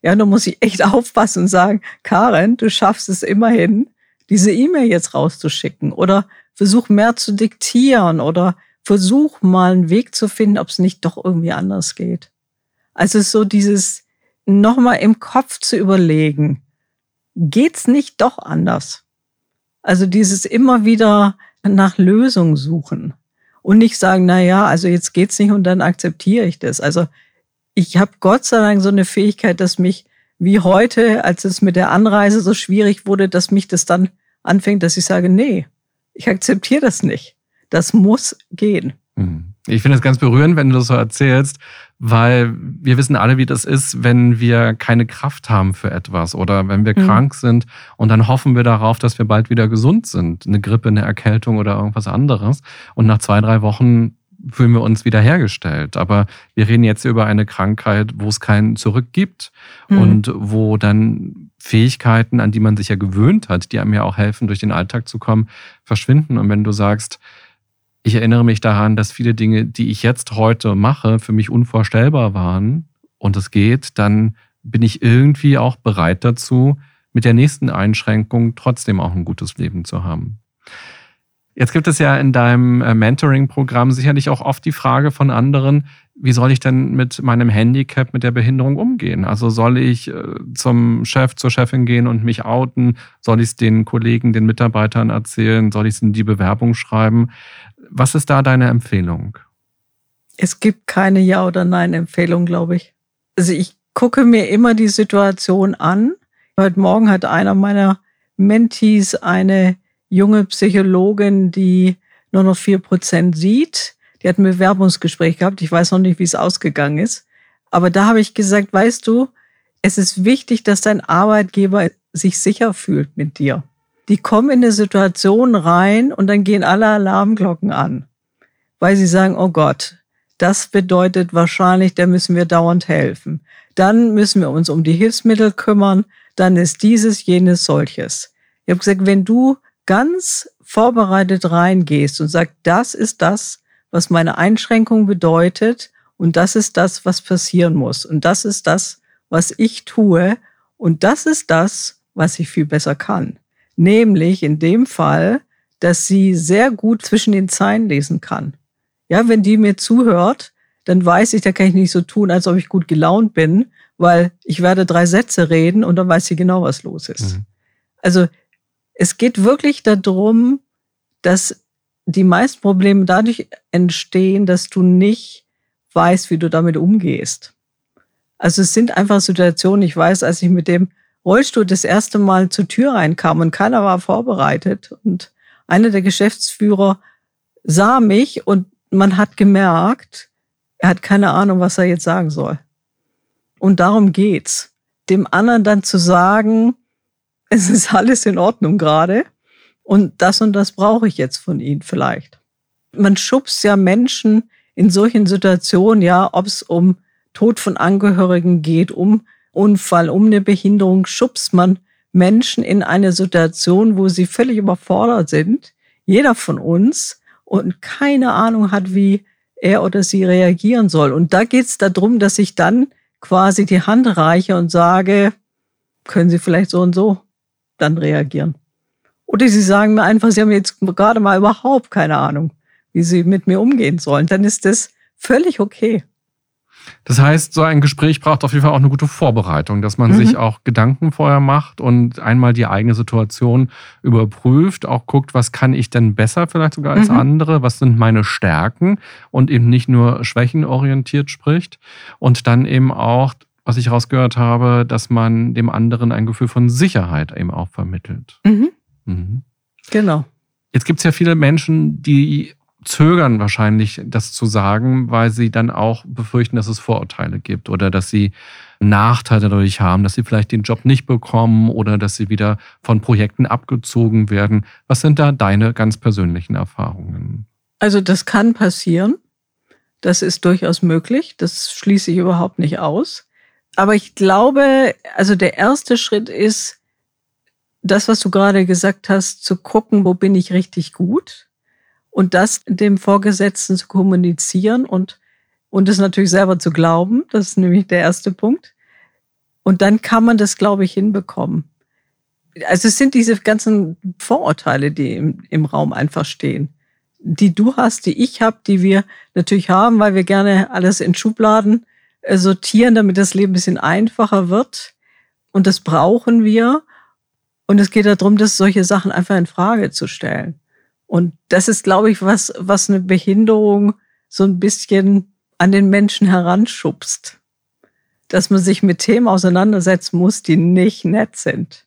Ja, da muss ich echt aufpassen und sagen, Karen, du schaffst es immerhin, diese E-Mail jetzt rauszuschicken oder versuch mehr zu diktieren oder versuch mal einen Weg zu finden, ob es nicht doch irgendwie anders geht. Also so dieses nochmal im Kopf zu überlegen, geht's nicht doch anders? Also dieses immer wieder nach Lösungen suchen und nicht sagen, na ja, also jetzt geht's nicht und dann akzeptiere ich das. Also ich habe Gott sei Dank so eine Fähigkeit, dass mich wie heute, als es mit der Anreise so schwierig wurde, dass mich das dann anfängt, dass ich sage, nee, ich akzeptiere das nicht. Das muss gehen. Mhm. Ich finde es ganz berührend, wenn du das so erzählst, weil wir wissen alle, wie das ist, wenn wir keine Kraft haben für etwas oder wenn wir mhm. krank sind und dann hoffen wir darauf, dass wir bald wieder gesund sind. Eine Grippe, eine Erkältung oder irgendwas anderes. Und nach zwei, drei Wochen fühlen wir uns wiederhergestellt. Aber wir reden jetzt über eine Krankheit, wo es kein Zurück gibt mhm. und wo dann Fähigkeiten, an die man sich ja gewöhnt hat, die einem ja auch helfen, durch den Alltag zu kommen, verschwinden. Und wenn du sagst, ich erinnere mich daran, dass viele Dinge, die ich jetzt heute mache, für mich unvorstellbar waren und es geht, dann bin ich irgendwie auch bereit dazu, mit der nächsten Einschränkung trotzdem auch ein gutes Leben zu haben. Jetzt gibt es ja in deinem äh, Mentoring-Programm sicherlich auch oft die Frage von anderen, wie soll ich denn mit meinem Handicap, mit der Behinderung umgehen? Also soll ich äh, zum Chef, zur Chefin gehen und mich outen? Soll ich es den Kollegen, den Mitarbeitern erzählen? Soll ich es in die Bewerbung schreiben? Was ist da deine Empfehlung? Es gibt keine Ja- oder Nein-Empfehlung, glaube ich. Also ich gucke mir immer die Situation an. Heute Morgen hat einer meiner Mentees eine junge Psychologin, die nur noch vier Prozent sieht. Die hat ein Bewerbungsgespräch gehabt. Ich weiß noch nicht, wie es ausgegangen ist. Aber da habe ich gesagt, weißt du, es ist wichtig, dass dein Arbeitgeber sich sicher fühlt mit dir. Die kommen in eine Situation rein und dann gehen alle Alarmglocken an, weil sie sagen, oh Gott, das bedeutet wahrscheinlich, da müssen wir dauernd helfen. Dann müssen wir uns um die Hilfsmittel kümmern. Dann ist dieses, jenes, solches. Ich habe gesagt, wenn du ganz vorbereitet reingehst und sagst, das ist das, was meine Einschränkung bedeutet und das ist das, was passieren muss und das ist das, was ich tue und das ist das, was ich viel besser kann. Nämlich in dem Fall, dass sie sehr gut zwischen den Zeilen lesen kann. Ja, wenn die mir zuhört, dann weiß ich, da kann ich nicht so tun, als ob ich gut gelaunt bin, weil ich werde drei Sätze reden und dann weiß sie genau, was los ist. Mhm. Also es geht wirklich darum, dass die meisten Probleme dadurch entstehen, dass du nicht weißt, wie du damit umgehst. Also es sind einfach Situationen, ich weiß, als ich mit dem Rollstuhl das erste Mal zur Tür reinkam und keiner war vorbereitet und einer der Geschäftsführer sah mich und man hat gemerkt, er hat keine Ahnung, was er jetzt sagen soll. Und darum geht's. Dem anderen dann zu sagen, es ist alles in Ordnung gerade und das und das brauche ich jetzt von Ihnen vielleicht. Man schubst ja Menschen in solchen Situationen, ja, ob es um Tod von Angehörigen geht, um Unfall, um eine Behinderung, schubst man Menschen in eine Situation, wo sie völlig überfordert sind, jeder von uns, und keine Ahnung hat, wie er oder sie reagieren soll. Und da geht es darum, dass ich dann quasi die Hand reiche und sage, können Sie vielleicht so und so dann reagieren. Oder sie sagen mir einfach, sie haben jetzt gerade mal überhaupt keine Ahnung, wie sie mit mir umgehen sollen, dann ist das völlig okay. Das heißt, so ein Gespräch braucht auf jeden Fall auch eine gute Vorbereitung, dass man mhm. sich auch Gedanken vorher macht und einmal die eigene Situation überprüft, auch guckt, was kann ich denn besser vielleicht sogar als mhm. andere, was sind meine Stärken und eben nicht nur schwächenorientiert spricht und dann eben auch, was ich rausgehört habe, dass man dem anderen ein Gefühl von Sicherheit eben auch vermittelt. Mhm. mhm. Genau. Jetzt gibt es ja viele Menschen, die zögern wahrscheinlich, das zu sagen, weil sie dann auch befürchten, dass es Vorurteile gibt oder dass sie Nachteile dadurch haben, dass sie vielleicht den Job nicht bekommen oder dass sie wieder von Projekten abgezogen werden. Was sind da deine ganz persönlichen Erfahrungen? Also das kann passieren. Das ist durchaus möglich. Das schließe ich überhaupt nicht aus. Aber ich glaube, also der erste Schritt ist, das, was du gerade gesagt hast, zu gucken, wo bin ich richtig gut und das dem Vorgesetzten zu kommunizieren und, und es natürlich selber zu glauben. Das ist nämlich der erste Punkt. Und dann kann man das, glaube ich, hinbekommen. Also es sind diese ganzen Vorurteile, die im, im Raum einfach stehen, die du hast, die ich habe, die wir natürlich haben, weil wir gerne alles in Schubladen äh, sortieren, damit das Leben ein bisschen einfacher wird. Und das brauchen wir. Und es geht darum, dass solche Sachen einfach in Frage zu stellen. Und das ist, glaube ich, was, was eine Behinderung so ein bisschen an den Menschen heranschubst. Dass man sich mit Themen auseinandersetzen muss, die nicht nett sind.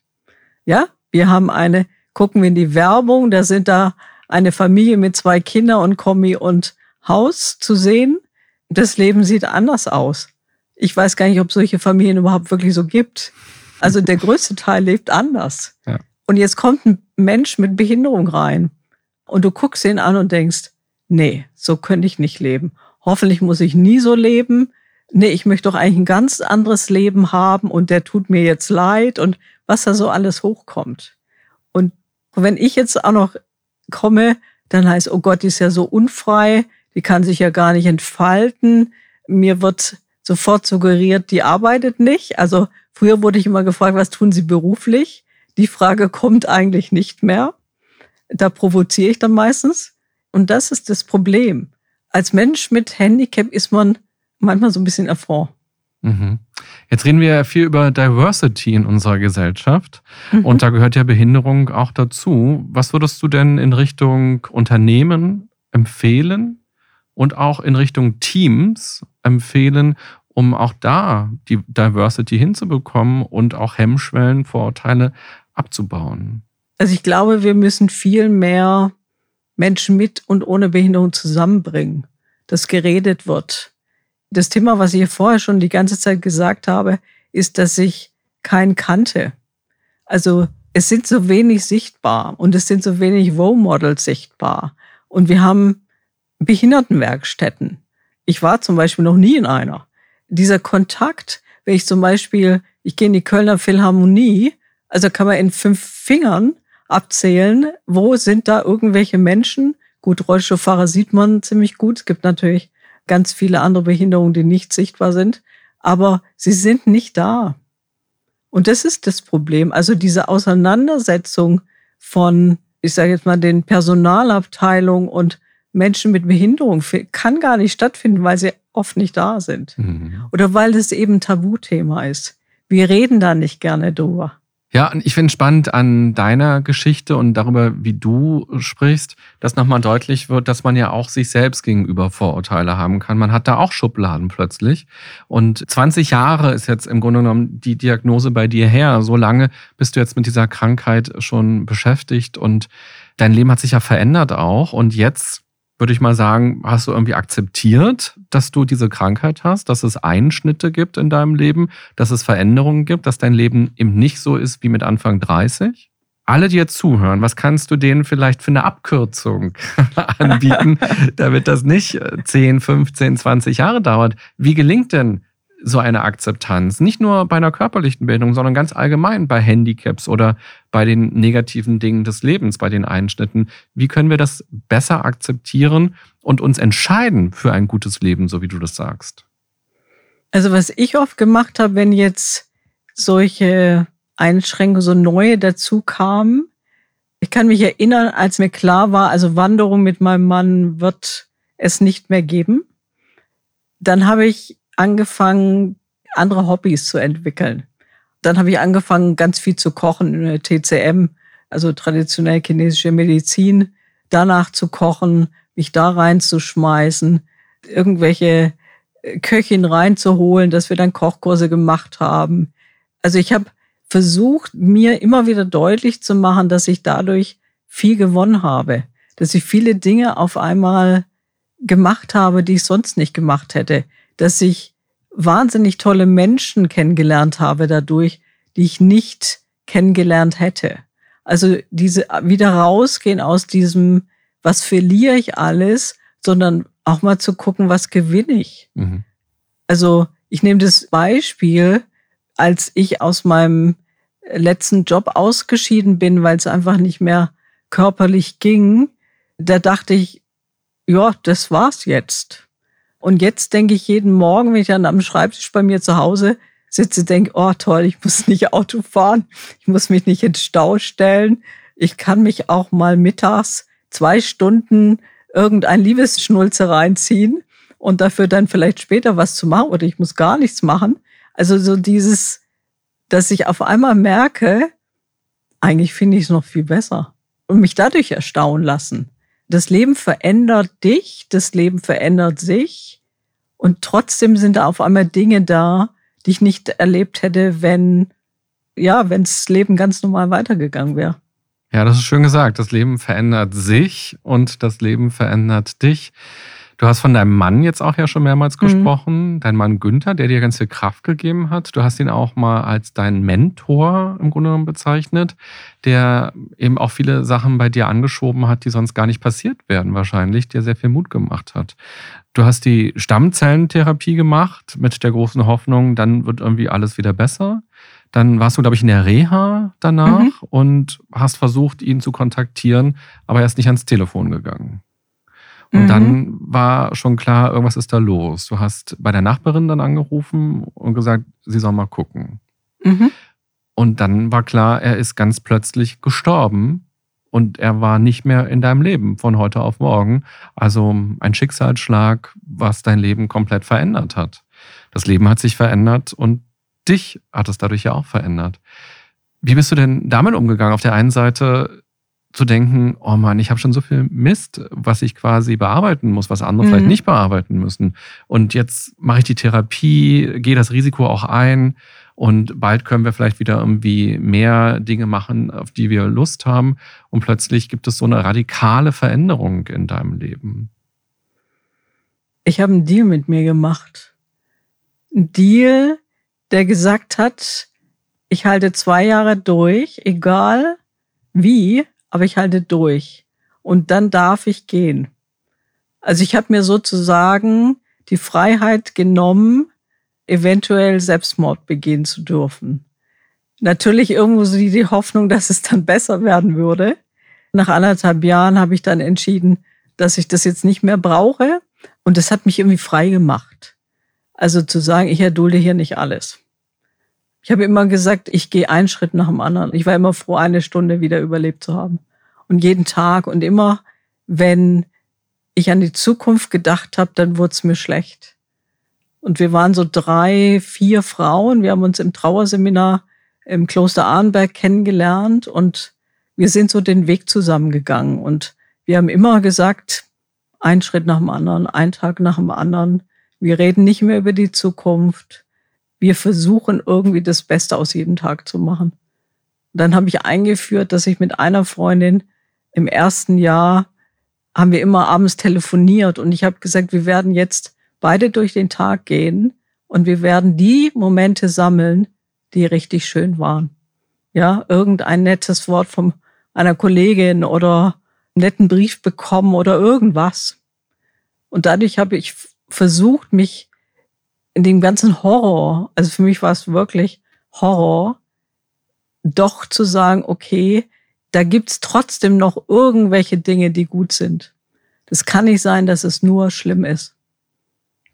Ja, wir haben eine, gucken wir in die Werbung, da sind da eine Familie mit zwei Kindern und Kommi und Haus zu sehen. Das Leben sieht anders aus. Ich weiß gar nicht, ob solche Familien überhaupt wirklich so gibt. Also der größte Teil lebt anders. Ja. Und jetzt kommt ein Mensch mit Behinderung rein. Und du guckst ihn an und denkst, nee, so könnte ich nicht leben. Hoffentlich muss ich nie so leben. Nee, ich möchte doch eigentlich ein ganz anderes Leben haben und der tut mir jetzt leid und was da so alles hochkommt. Und wenn ich jetzt auch noch komme, dann heißt, oh Gott, die ist ja so unfrei, die kann sich ja gar nicht entfalten. Mir wird sofort suggeriert, die arbeitet nicht. Also früher wurde ich immer gefragt, was tun Sie beruflich? Die Frage kommt eigentlich nicht mehr. Da provoziere ich dann meistens. Und das ist das Problem. Als Mensch mit Handicap ist man manchmal so ein bisschen erfroren. Mhm. Jetzt reden wir ja viel über Diversity in unserer Gesellschaft. Mhm. Und da gehört ja Behinderung auch dazu. Was würdest du denn in Richtung Unternehmen empfehlen und auch in Richtung Teams empfehlen, um auch da die Diversity hinzubekommen und auch Hemmschwellen, Vorurteile abzubauen? Also ich glaube, wir müssen viel mehr Menschen mit und ohne Behinderung zusammenbringen, dass geredet wird. Das Thema, was ich vorher schon die ganze Zeit gesagt habe, ist, dass ich keinen kannte. Also es sind so wenig sichtbar und es sind so wenig Role Models sichtbar. Und wir haben Behindertenwerkstätten. Ich war zum Beispiel noch nie in einer. Dieser Kontakt, wenn ich zum Beispiel, ich gehe in die Kölner Philharmonie, also kann man in fünf Fingern abzählen, wo sind da irgendwelche Menschen? Gut, Rollstuhlfahrer sieht man ziemlich gut. Es gibt natürlich ganz viele andere Behinderungen, die nicht sichtbar sind, aber sie sind nicht da. Und das ist das Problem. Also diese Auseinandersetzung von, ich sage jetzt mal, den Personalabteilungen und Menschen mit Behinderung kann gar nicht stattfinden, weil sie oft nicht da sind. Mhm. Oder weil es eben Tabuthema ist. Wir reden da nicht gerne drüber. Ja, und ich finde spannend an deiner Geschichte und darüber, wie du sprichst, dass nochmal deutlich wird, dass man ja auch sich selbst gegenüber Vorurteile haben kann. Man hat da auch Schubladen plötzlich. Und 20 Jahre ist jetzt im Grunde genommen die Diagnose bei dir her. So lange bist du jetzt mit dieser Krankheit schon beschäftigt und dein Leben hat sich ja verändert auch. Und jetzt würde ich mal sagen, hast du irgendwie akzeptiert, dass du diese Krankheit hast, dass es Einschnitte gibt in deinem Leben, dass es Veränderungen gibt, dass dein Leben eben nicht so ist wie mit Anfang 30? Alle, die jetzt zuhören, was kannst du denen vielleicht für eine Abkürzung anbieten, damit das nicht 10, 15, 20 Jahre dauert? Wie gelingt denn so eine Akzeptanz. Nicht nur bei einer körperlichen Bildung, sondern ganz allgemein bei Handicaps oder bei den negativen Dingen des Lebens, bei den Einschnitten. Wie können wir das besser akzeptieren und uns entscheiden für ein gutes Leben, so wie du das sagst? Also was ich oft gemacht habe, wenn jetzt solche Einschränkungen, so neue dazu kamen, ich kann mich erinnern, als mir klar war, also Wanderung mit meinem Mann wird es nicht mehr geben. Dann habe ich angefangen, andere Hobbys zu entwickeln. Dann habe ich angefangen, ganz viel zu kochen in der TCM, also traditionell chinesische Medizin, danach zu kochen, mich da reinzuschmeißen, irgendwelche äh, Köchin reinzuholen, dass wir dann Kochkurse gemacht haben. Also ich habe versucht, mir immer wieder deutlich zu machen, dass ich dadurch viel gewonnen habe, dass ich viele Dinge auf einmal gemacht habe, die ich sonst nicht gemacht hätte, dass ich wahnsinnig tolle Menschen kennengelernt habe dadurch, die ich nicht kennengelernt hätte. Also diese wieder rausgehen aus diesem, was verliere ich alles, sondern auch mal zu gucken, was gewinne ich. Mhm. Also ich nehme das Beispiel, als ich aus meinem letzten Job ausgeschieden bin, weil es einfach nicht mehr körperlich ging, da dachte ich, ja, das war's jetzt. Und jetzt denke ich jeden Morgen, wenn ich dann am Schreibtisch bei mir zu Hause sitze, denke, oh toll, ich muss nicht Auto fahren, ich muss mich nicht ins Stau stellen, ich kann mich auch mal mittags zwei Stunden irgendein Liebesschnulze reinziehen und dafür dann vielleicht später was zu machen oder ich muss gar nichts machen. Also so dieses, dass ich auf einmal merke, eigentlich finde ich es noch viel besser und mich dadurch erstaunen lassen. Das Leben verändert dich, das Leben verändert sich und trotzdem sind da auf einmal Dinge da, die ich nicht erlebt hätte, wenn ja, wenn das Leben ganz normal weitergegangen wäre. Ja, das ist schön gesagt. Das Leben verändert sich und das Leben verändert dich. Du hast von deinem Mann jetzt auch ja schon mehrmals mhm. gesprochen, dein Mann Günther, der dir ganz viel Kraft gegeben hat. Du hast ihn auch mal als deinen Mentor im Grunde genommen bezeichnet, der eben auch viele Sachen bei dir angeschoben hat, die sonst gar nicht passiert werden wahrscheinlich, der sehr viel Mut gemacht hat. Du hast die Stammzellentherapie gemacht mit der großen Hoffnung, dann wird irgendwie alles wieder besser. Dann warst du, glaube ich, in der Reha danach mhm. und hast versucht, ihn zu kontaktieren, aber er ist nicht ans Telefon gegangen. Und mhm. dann war schon klar, irgendwas ist da los. Du hast bei der Nachbarin dann angerufen und gesagt, sie soll mal gucken. Mhm. Und dann war klar, er ist ganz plötzlich gestorben und er war nicht mehr in deinem Leben von heute auf morgen. Also ein Schicksalsschlag, was dein Leben komplett verändert hat. Das Leben hat sich verändert und dich hat es dadurch ja auch verändert. Wie bist du denn damit umgegangen? Auf der einen Seite zu denken, oh Mann, ich habe schon so viel Mist, was ich quasi bearbeiten muss, was andere mhm. vielleicht nicht bearbeiten müssen. Und jetzt mache ich die Therapie, gehe das Risiko auch ein und bald können wir vielleicht wieder irgendwie mehr Dinge machen, auf die wir Lust haben. Und plötzlich gibt es so eine radikale Veränderung in deinem Leben. Ich habe einen Deal mit mir gemacht. Ein Deal, der gesagt hat, ich halte zwei Jahre durch, egal wie, aber ich halte durch. Und dann darf ich gehen. Also ich habe mir sozusagen die Freiheit genommen, eventuell Selbstmord begehen zu dürfen. Natürlich irgendwo so die Hoffnung, dass es dann besser werden würde. Nach anderthalb Jahren habe ich dann entschieden, dass ich das jetzt nicht mehr brauche. Und das hat mich irgendwie frei gemacht. Also zu sagen, ich erdulde hier nicht alles. Ich habe immer gesagt, ich gehe einen Schritt nach dem anderen. Ich war immer froh, eine Stunde wieder überlebt zu haben. Und jeden Tag und immer, wenn ich an die Zukunft gedacht habe, dann wurde es mir schlecht. Und wir waren so drei, vier Frauen. Wir haben uns im Trauerseminar im Kloster Arnberg kennengelernt und wir sind so den Weg zusammengegangen. Und wir haben immer gesagt, ein Schritt nach dem anderen, ein Tag nach dem anderen. Wir reden nicht mehr über die Zukunft wir versuchen irgendwie das Beste aus jedem Tag zu machen. dann habe ich eingeführt, dass ich mit einer Freundin im ersten Jahr haben wir immer abends telefoniert und ich habe gesagt, wir werden jetzt beide durch den Tag gehen und wir werden die Momente sammeln, die richtig schön waren. Ja, irgendein nettes Wort von einer Kollegin oder einen netten Brief bekommen oder irgendwas. Und dadurch habe ich versucht, mich in dem ganzen Horror, also für mich war es wirklich Horror, doch zu sagen, okay, da gibt's trotzdem noch irgendwelche Dinge, die gut sind. Das kann nicht sein, dass es nur schlimm ist.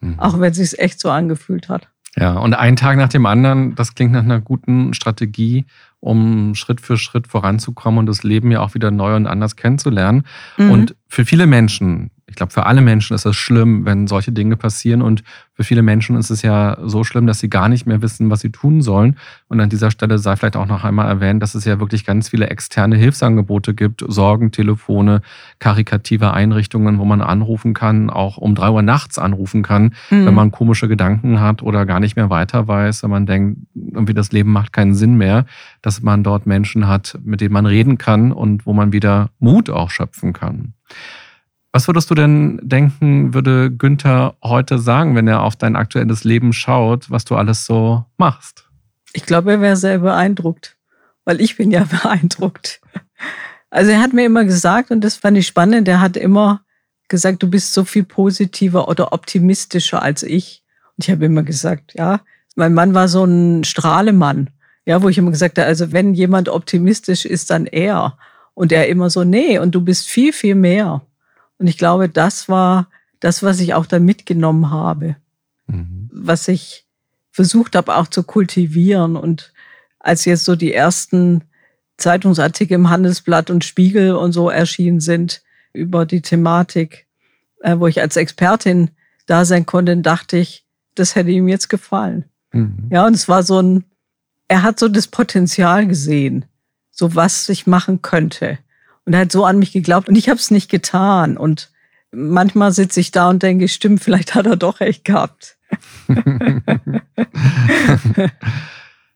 Mhm. Auch wenn es sich echt so angefühlt hat. Ja, und ein Tag nach dem anderen, das klingt nach einer guten Strategie, um Schritt für Schritt voranzukommen und das Leben ja auch wieder neu und anders kennenzulernen. Mhm. Und für viele Menschen, ich glaube, für alle Menschen ist es schlimm, wenn solche Dinge passieren. Und für viele Menschen ist es ja so schlimm, dass sie gar nicht mehr wissen, was sie tun sollen. Und an dieser Stelle sei vielleicht auch noch einmal erwähnt, dass es ja wirklich ganz viele externe Hilfsangebote gibt, Sorgentelefone, karikative Einrichtungen, wo man anrufen kann, auch um drei Uhr nachts anrufen kann, mhm. wenn man komische Gedanken hat oder gar nicht mehr weiter weiß, wenn man denkt, irgendwie das Leben macht keinen Sinn mehr, dass man dort Menschen hat, mit denen man reden kann und wo man wieder Mut auch schöpfen kann. Was würdest du denn denken, würde Günther heute sagen, wenn er auf dein aktuelles Leben schaut, was du alles so machst? Ich glaube, er wäre sehr beeindruckt, weil ich bin ja beeindruckt. Also er hat mir immer gesagt, und das fand ich spannend, er hat immer gesagt, du bist so viel positiver oder optimistischer als ich. Und ich habe immer gesagt, ja, mein Mann war so ein Strahlemann, ja, wo ich immer gesagt habe, also wenn jemand optimistisch ist, dann er. Und er immer so, nee, und du bist viel, viel mehr. Und ich glaube, das war das, was ich auch da mitgenommen habe, mhm. was ich versucht habe auch zu kultivieren. Und als jetzt so die ersten Zeitungsartikel im Handelsblatt und Spiegel und so erschienen sind über die Thematik, äh, wo ich als Expertin da sein konnte, dachte ich, das hätte ihm jetzt gefallen. Mhm. Ja, und es war so ein, er hat so das Potenzial gesehen, so was ich machen könnte. Und er hat so an mich geglaubt und ich habe es nicht getan. Und manchmal sitze ich da und denke, stimmt, vielleicht hat er doch recht gehabt.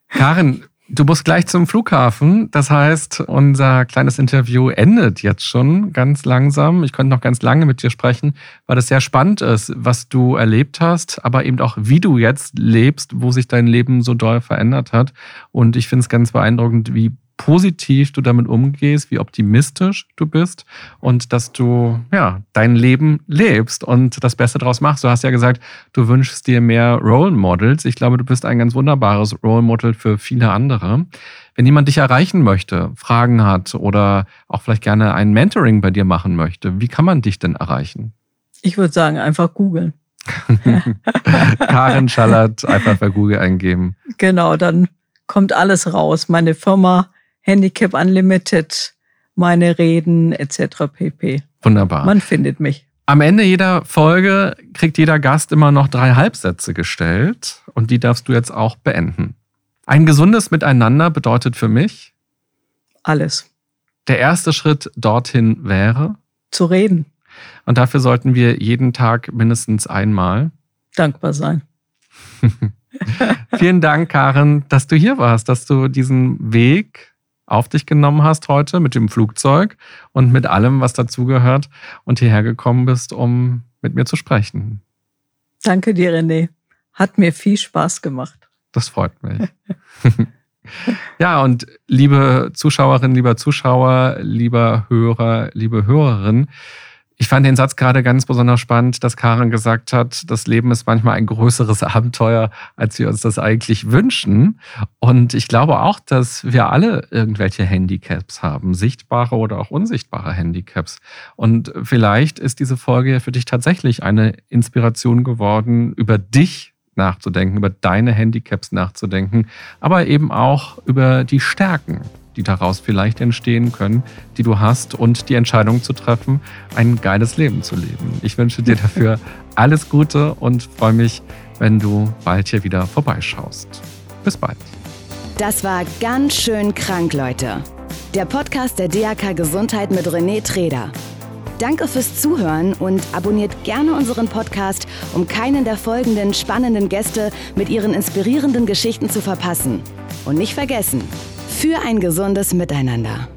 Karin, du musst gleich zum Flughafen. Das heißt, unser kleines Interview endet jetzt schon ganz langsam. Ich könnte noch ganz lange mit dir sprechen, weil es sehr spannend ist, was du erlebt hast, aber eben auch, wie du jetzt lebst, wo sich dein Leben so doll verändert hat. Und ich finde es ganz beeindruckend, wie positiv du damit umgehst, wie optimistisch du bist und dass du ja dein Leben lebst und das Beste daraus machst. Du hast ja gesagt, du wünschst dir mehr Role Models. Ich glaube, du bist ein ganz wunderbares Role Model für viele andere. Wenn jemand dich erreichen möchte, Fragen hat oder auch vielleicht gerne ein Mentoring bei dir machen möchte, wie kann man dich denn erreichen? Ich würde sagen, einfach googeln. Karin Schallert, einfach bei Google eingeben. Genau, dann kommt alles raus. Meine Firma, Handicap Unlimited, meine Reden etc. pp. Wunderbar. Man findet mich. Am Ende jeder Folge kriegt jeder Gast immer noch drei Halbsätze gestellt und die darfst du jetzt auch beenden. Ein gesundes Miteinander bedeutet für mich alles. Der erste Schritt dorthin wäre zu reden. Und dafür sollten wir jeden Tag mindestens einmal dankbar sein. Vielen Dank, Karen, dass du hier warst, dass du diesen Weg auf dich genommen hast heute mit dem Flugzeug und mit allem, was dazugehört und hierher gekommen bist, um mit mir zu sprechen. Danke dir, René. Hat mir viel Spaß gemacht. Das freut mich. ja, und liebe Zuschauerinnen, lieber Zuschauer, lieber Hörer, liebe Hörerin, ich fand den Satz gerade ganz besonders spannend, dass Karen gesagt hat, das Leben ist manchmal ein größeres Abenteuer, als wir uns das eigentlich wünschen. Und ich glaube auch, dass wir alle irgendwelche Handicaps haben, sichtbare oder auch unsichtbare Handicaps. Und vielleicht ist diese Folge für dich tatsächlich eine Inspiration geworden, über dich nachzudenken, über deine Handicaps nachzudenken, aber eben auch über die Stärken die daraus vielleicht entstehen können, die du hast und die Entscheidung zu treffen, ein geiles Leben zu leben. Ich wünsche dir dafür alles Gute und freue mich, wenn du bald hier wieder vorbeischaust. Bis bald. Das war ganz schön krank, Leute. Der Podcast der DAK Gesundheit mit René Treder. Danke fürs Zuhören und abonniert gerne unseren Podcast, um keinen der folgenden spannenden Gäste mit ihren inspirierenden Geschichten zu verpassen. Und nicht vergessen, für ein gesundes Miteinander.